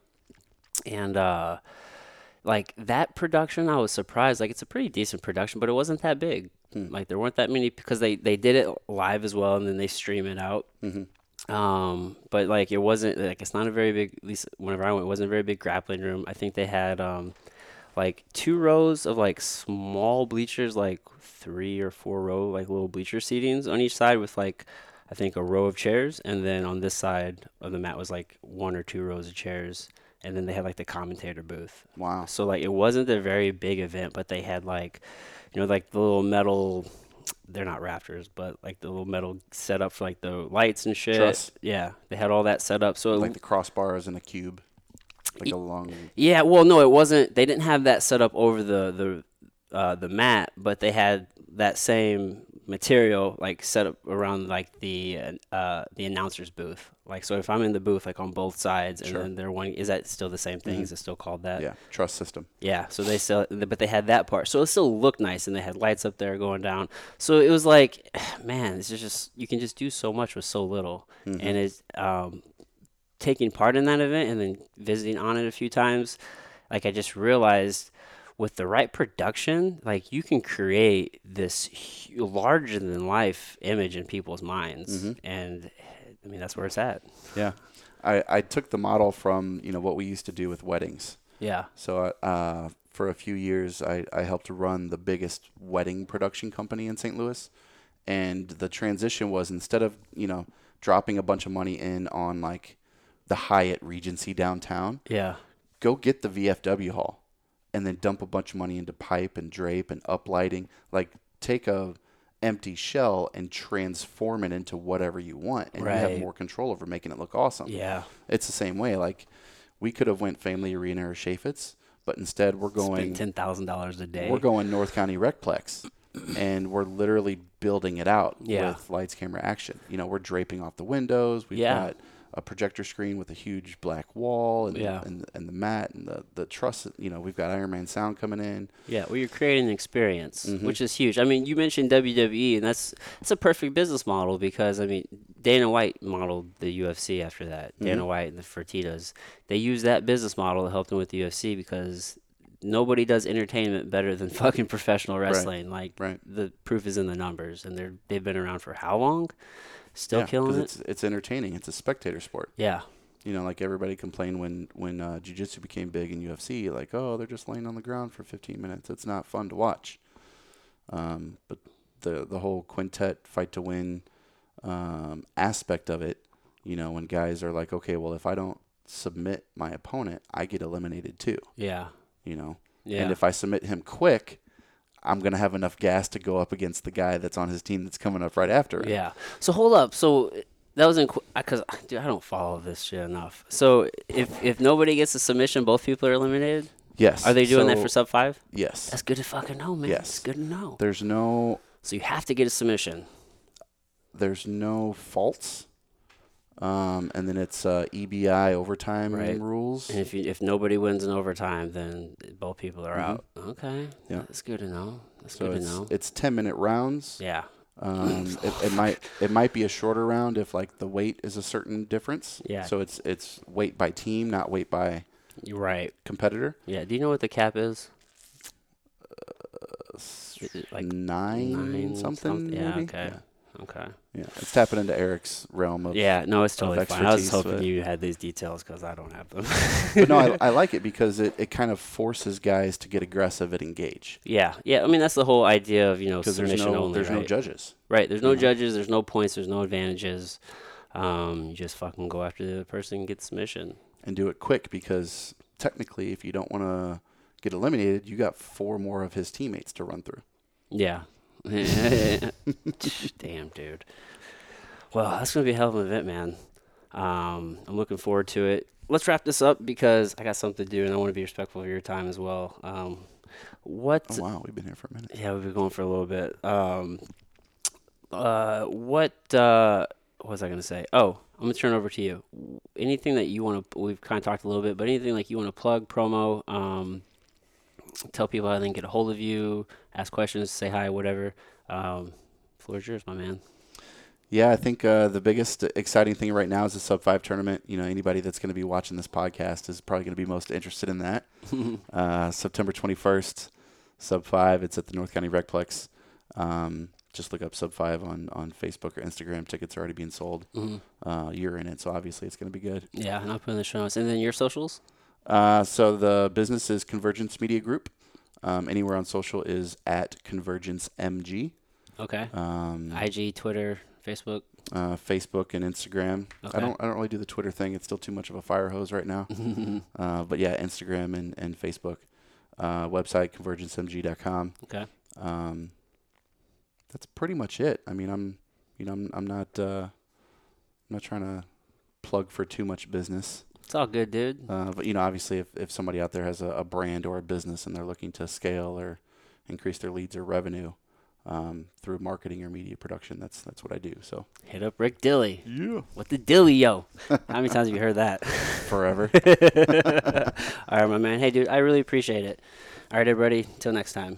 and uh, like that production, I was surprised. Like it's a pretty decent production, but it wasn't that big. Hmm. Like there weren't that many because they they did it live as well, and then they stream it out. hmm Um, but like it wasn't like it's not a very big. At least whenever I went, it wasn't a very big grappling room. I think they had um, like two rows of like small bleachers, like three or four row like little bleacher seatings on each side with like I think a row of chairs, and then on this side of the mat was like one or two rows of chairs, and then they had like the commentator booth. Wow. So like it wasn't a very big event, but they had like, you know, like the little metal. They're not rafters, but like the little metal setup for like the lights and shit. Truss. Yeah, they had all that set up. So Like the crossbars and a cube, like Ye- a long. yeah, well, no, it wasn't. They didn't have that set up over the the uh, the mat, but they had that same material like set up around like the uh, the announcer's booth. Like so, if I'm in the booth, like on both sides, and Sure. then they're one, is that still the same thing? Mhm. Is it still called that? Yeah, truss system. Yeah, so they still, but they had that part, so it still looked nice, and they had lights up there going down. So it was like, [SIGHS] man, it's just you can just do so much with so little, Mhm. and it's um, taking part in that event and then visiting Onnit a few times. Like I just realized, with the right production, like you can create this larger than life image in people's minds, Mhm. and I mean that's where it's at. Yeah, I I took the model from you know what we used to do with weddings. Yeah. So uh, for a few years, I, I helped run the biggest wedding production company in St. Louis, and the transition was instead of you know dropping a bunch of money in on like the Hyatt Regency downtown, Yeah. go get the VFW hall, and then dump a bunch of money into pipe and drape and uplighting. Like take a empty shell and transform it into whatever you want, and you have more control over making it look awesome Yeah. it's the same way. Like we could have went Family Arena or Chaifetz, but instead we're going Spend ten thousand dollars a day. we're going North County Recplex, and we're literally building it out Yeah. with lights, camera, action. You know, we're draping off the windows. We've Yeah. got a projector screen with a huge black wall and Yeah. and, and the mat and the the truss. You know, we've got Iron Man sound coming in. Yeah, well, you're creating an experience, Mhm. which is huge. I mean, you mentioned WWE, and that's it's a perfect business model because I mean, Dana White modeled the UFC after that. Dana Mhm. White and the Fertitas, they use that business model to help them with the UFC because nobody does entertainment better than [LAUGHS] fucking professional wrestling. Like Right. the proof is in the numbers, and they're they've been around for how long? Still Yeah, killing it. It's it's entertaining. It's a spectator sport. Yeah, You know, like everybody complained when when uh, jiu-jitsu became big in UFC, like, oh, they're just laying on the ground for 15 minutes. It's not fun to watch. Um, but the the whole quintet fight to win um, aspect of it, you know, when guys are like, okay, well, if I don't submit my opponent, I get eliminated too. Yeah. You know, Yeah. and if I submit him quick, I'm gonna have enough gas to go up against the guy that's on his team that's coming up right after. him. Yeah. So hold up. So that was in because dude, I don't follow this shit enough. So if if nobody gets a submission, both people are eliminated. Yes. Are they doing that for sub five? Yes. That's good to fucking know, man. Yes. That's good to know. There's no So you have to get a submission. there's no faults. Um, and then it's uh, EBI overtime Right. rules. And if you, if nobody wins in overtime, then both people are Mhm. out. Okay. Yeah. That's good to know. That's So good to it's know. it's ten minute rounds. yeah. Um, [LAUGHS] it, it might it might be a shorter round if like the weight is a certain difference. Yeah. So it's it's weight by team, not weight by You're right. competitor. Yeah. Do you know what the cap is? It like nine, nine something. Yeah. maybe? Okay. Yeah. Okay. Yeah. It's tapping into Eric's realm of. Yeah. No, it's totally fine. I was hoping but- you had these details because I don't have them. But no, I, [LAUGHS] I like it because it, it kind of forces guys to get aggressive and engage. Yeah, yeah. I mean, that's the whole idea of you know Because there's no only. there's right? no judges. Right. There's no judges. There's no points. There's no advantages. Um, you just fucking go after the person and get submission. and do it quick because technically, if you don't want to get eliminated, you got four more of his teammates to run through. Yeah. [LAUGHS] Damn, dude. Well, that's gonna be a hell of an event, man. Um, I'm looking forward to it. Let's wrap this up because I got something to do and I want to be respectful of your time as well. Um, what? Oh wow, we've been here for a minute. Yeah, we've been going for a little bit. Um, uh, what uh, what was I gonna say? Oh, I'm gonna turn over to you. Anything that you want to? We've kind of talked a little bit, but anything like you want to plug, promo, um, tell people how they can get a hold of you, ask questions, say hi, whatever. Um, floor is yours, my man. Yeah, I think uh, the biggest exciting thing right now is the sub five tournament. You know, anybody that's going to be watching this podcast is probably going to be most interested in that. [LAUGHS] uh, September 21st, sub five. It's at the North County Recplex. Um, just look up sub five on, on Facebook or Instagram. Tickets are already being sold. Mhm. Uh, you're in it, so obviously it's going to be good. Yeah, and I'll put in the show notes. And then your socials. Uh, so the business is Convergence Media Group. Um, anywhere on social is at Convergence MG. Okay. Um, IG, Twitter, Facebook. uh, Facebook and Instagram. Okay. I don't I don't really do the Twitter thing. It's still too much of a fire hose right now. [LAUGHS] uh, but yeah, Instagram and, and Facebook. Uh, website convergencemg.com. Okay. Um, that's pretty much it. I mean, I'm you know I'm I'm not uh, I'm not trying to plug for too much business. It's all good, dude. Uh, but you know, obviously, if, if somebody out there has a, a brand or a business and they're looking to scale or increase their leads or revenue um, through marketing or media production, that's that's what I do. So Hit up Rick Dilly. yeah, What the dilly, yo? [LAUGHS] How many times have you heard that? forever. [LAUGHS] All right, my man. Hey, dude, I really appreciate it. All right, everybody. Till next time.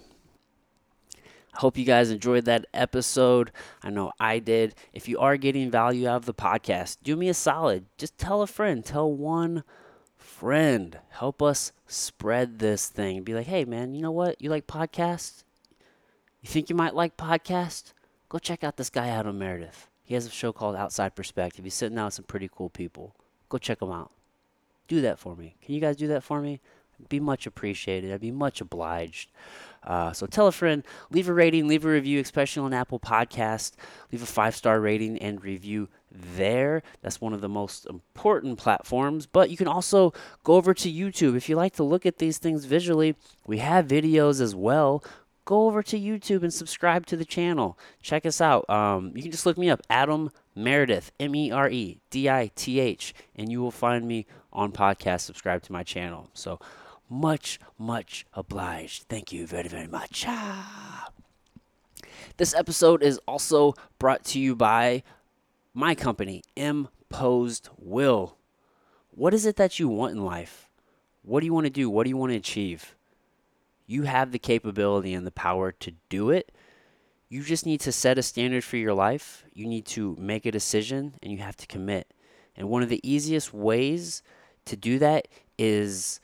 I hope you guys enjoyed that episode. I know I did. If you are getting value out of the podcast, do me a solid. Just tell a friend. Tell one friend. Help us spread this thing. Be like, hey, man, you know what? You like podcasts? You think you might like podcasts? Go check out this guy, Adam Meredith. He has a show called Outside Perspective. He's sitting down with some pretty cool people. Go check him out do that for me. Can you guys do that for me? Be much appreciated. I'd be much obliged. Uh, so tell a friend, leave a rating, leave a review, especially on Apple Podcast. Leave a five star rating and review there. That's one of the most important platforms. But you can also go over to YouTube if you like to look at these things visually. We have videos as well. Go over to YouTube and subscribe to the channel. Check us out. Um, you can just look me up, Adam Meredith, M E R E D I T H, and you will find me on podcast. Subscribe to my channel. So much, much obliged. Thank you very, very much. Ah. This episode is also brought to you by my company, Imposed Will. What is it that you want in life? What do you want to do? What do you want to achieve? You have the capability and the power to do it. You just need to set a standard for your life. You need to make a decision and you have to commit. And one of the easiest ways to do that is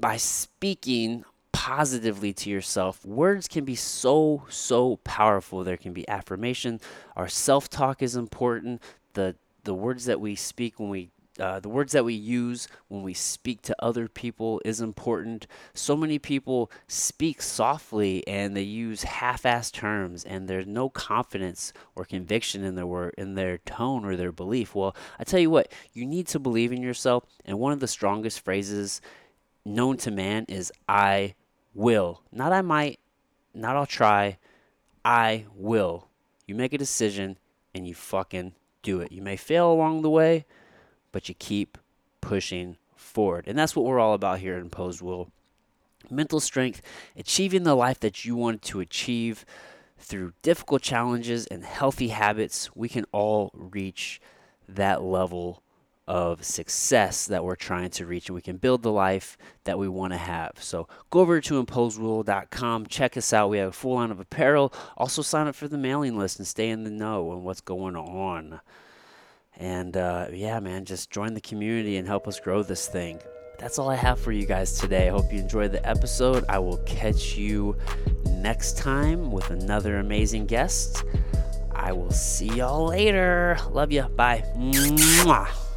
by speaking positively to yourself. Words can be so, so powerful. There can be affirmation. Our self talk is important. The, the words that we speak when we uh, the words that we use when we speak to other people is important. So many people speak softly and they use half-assed terms, and there's no confidence or conviction in their word, in their tone or their belief. Well, I tell you what, you need to believe in yourself, and one of the strongest phrases known to man is "I will," not "I might," not "I'll try." I will. You make a decision and you fucking do it. You may fail along the way, but you keep pushing forward. And that's what we're all about here in Imposed Will. Mental strength, achieving the life that you want to achieve through difficult challenges and healthy habits, we can all reach that level of success that we're trying to reach and we can build the life that we want to have. So go over to imposedwill.com, check us out. We have a full line of apparel. Also sign up for the mailing list and stay in the know on what's going on. And uh, yeah, man, just join the community and help us grow this thing. That's all I have for you guys today. I hope you enjoyed the episode. I will catch you next time with another amazing guest. I will see y'all later. Love you. Bye. Mwah.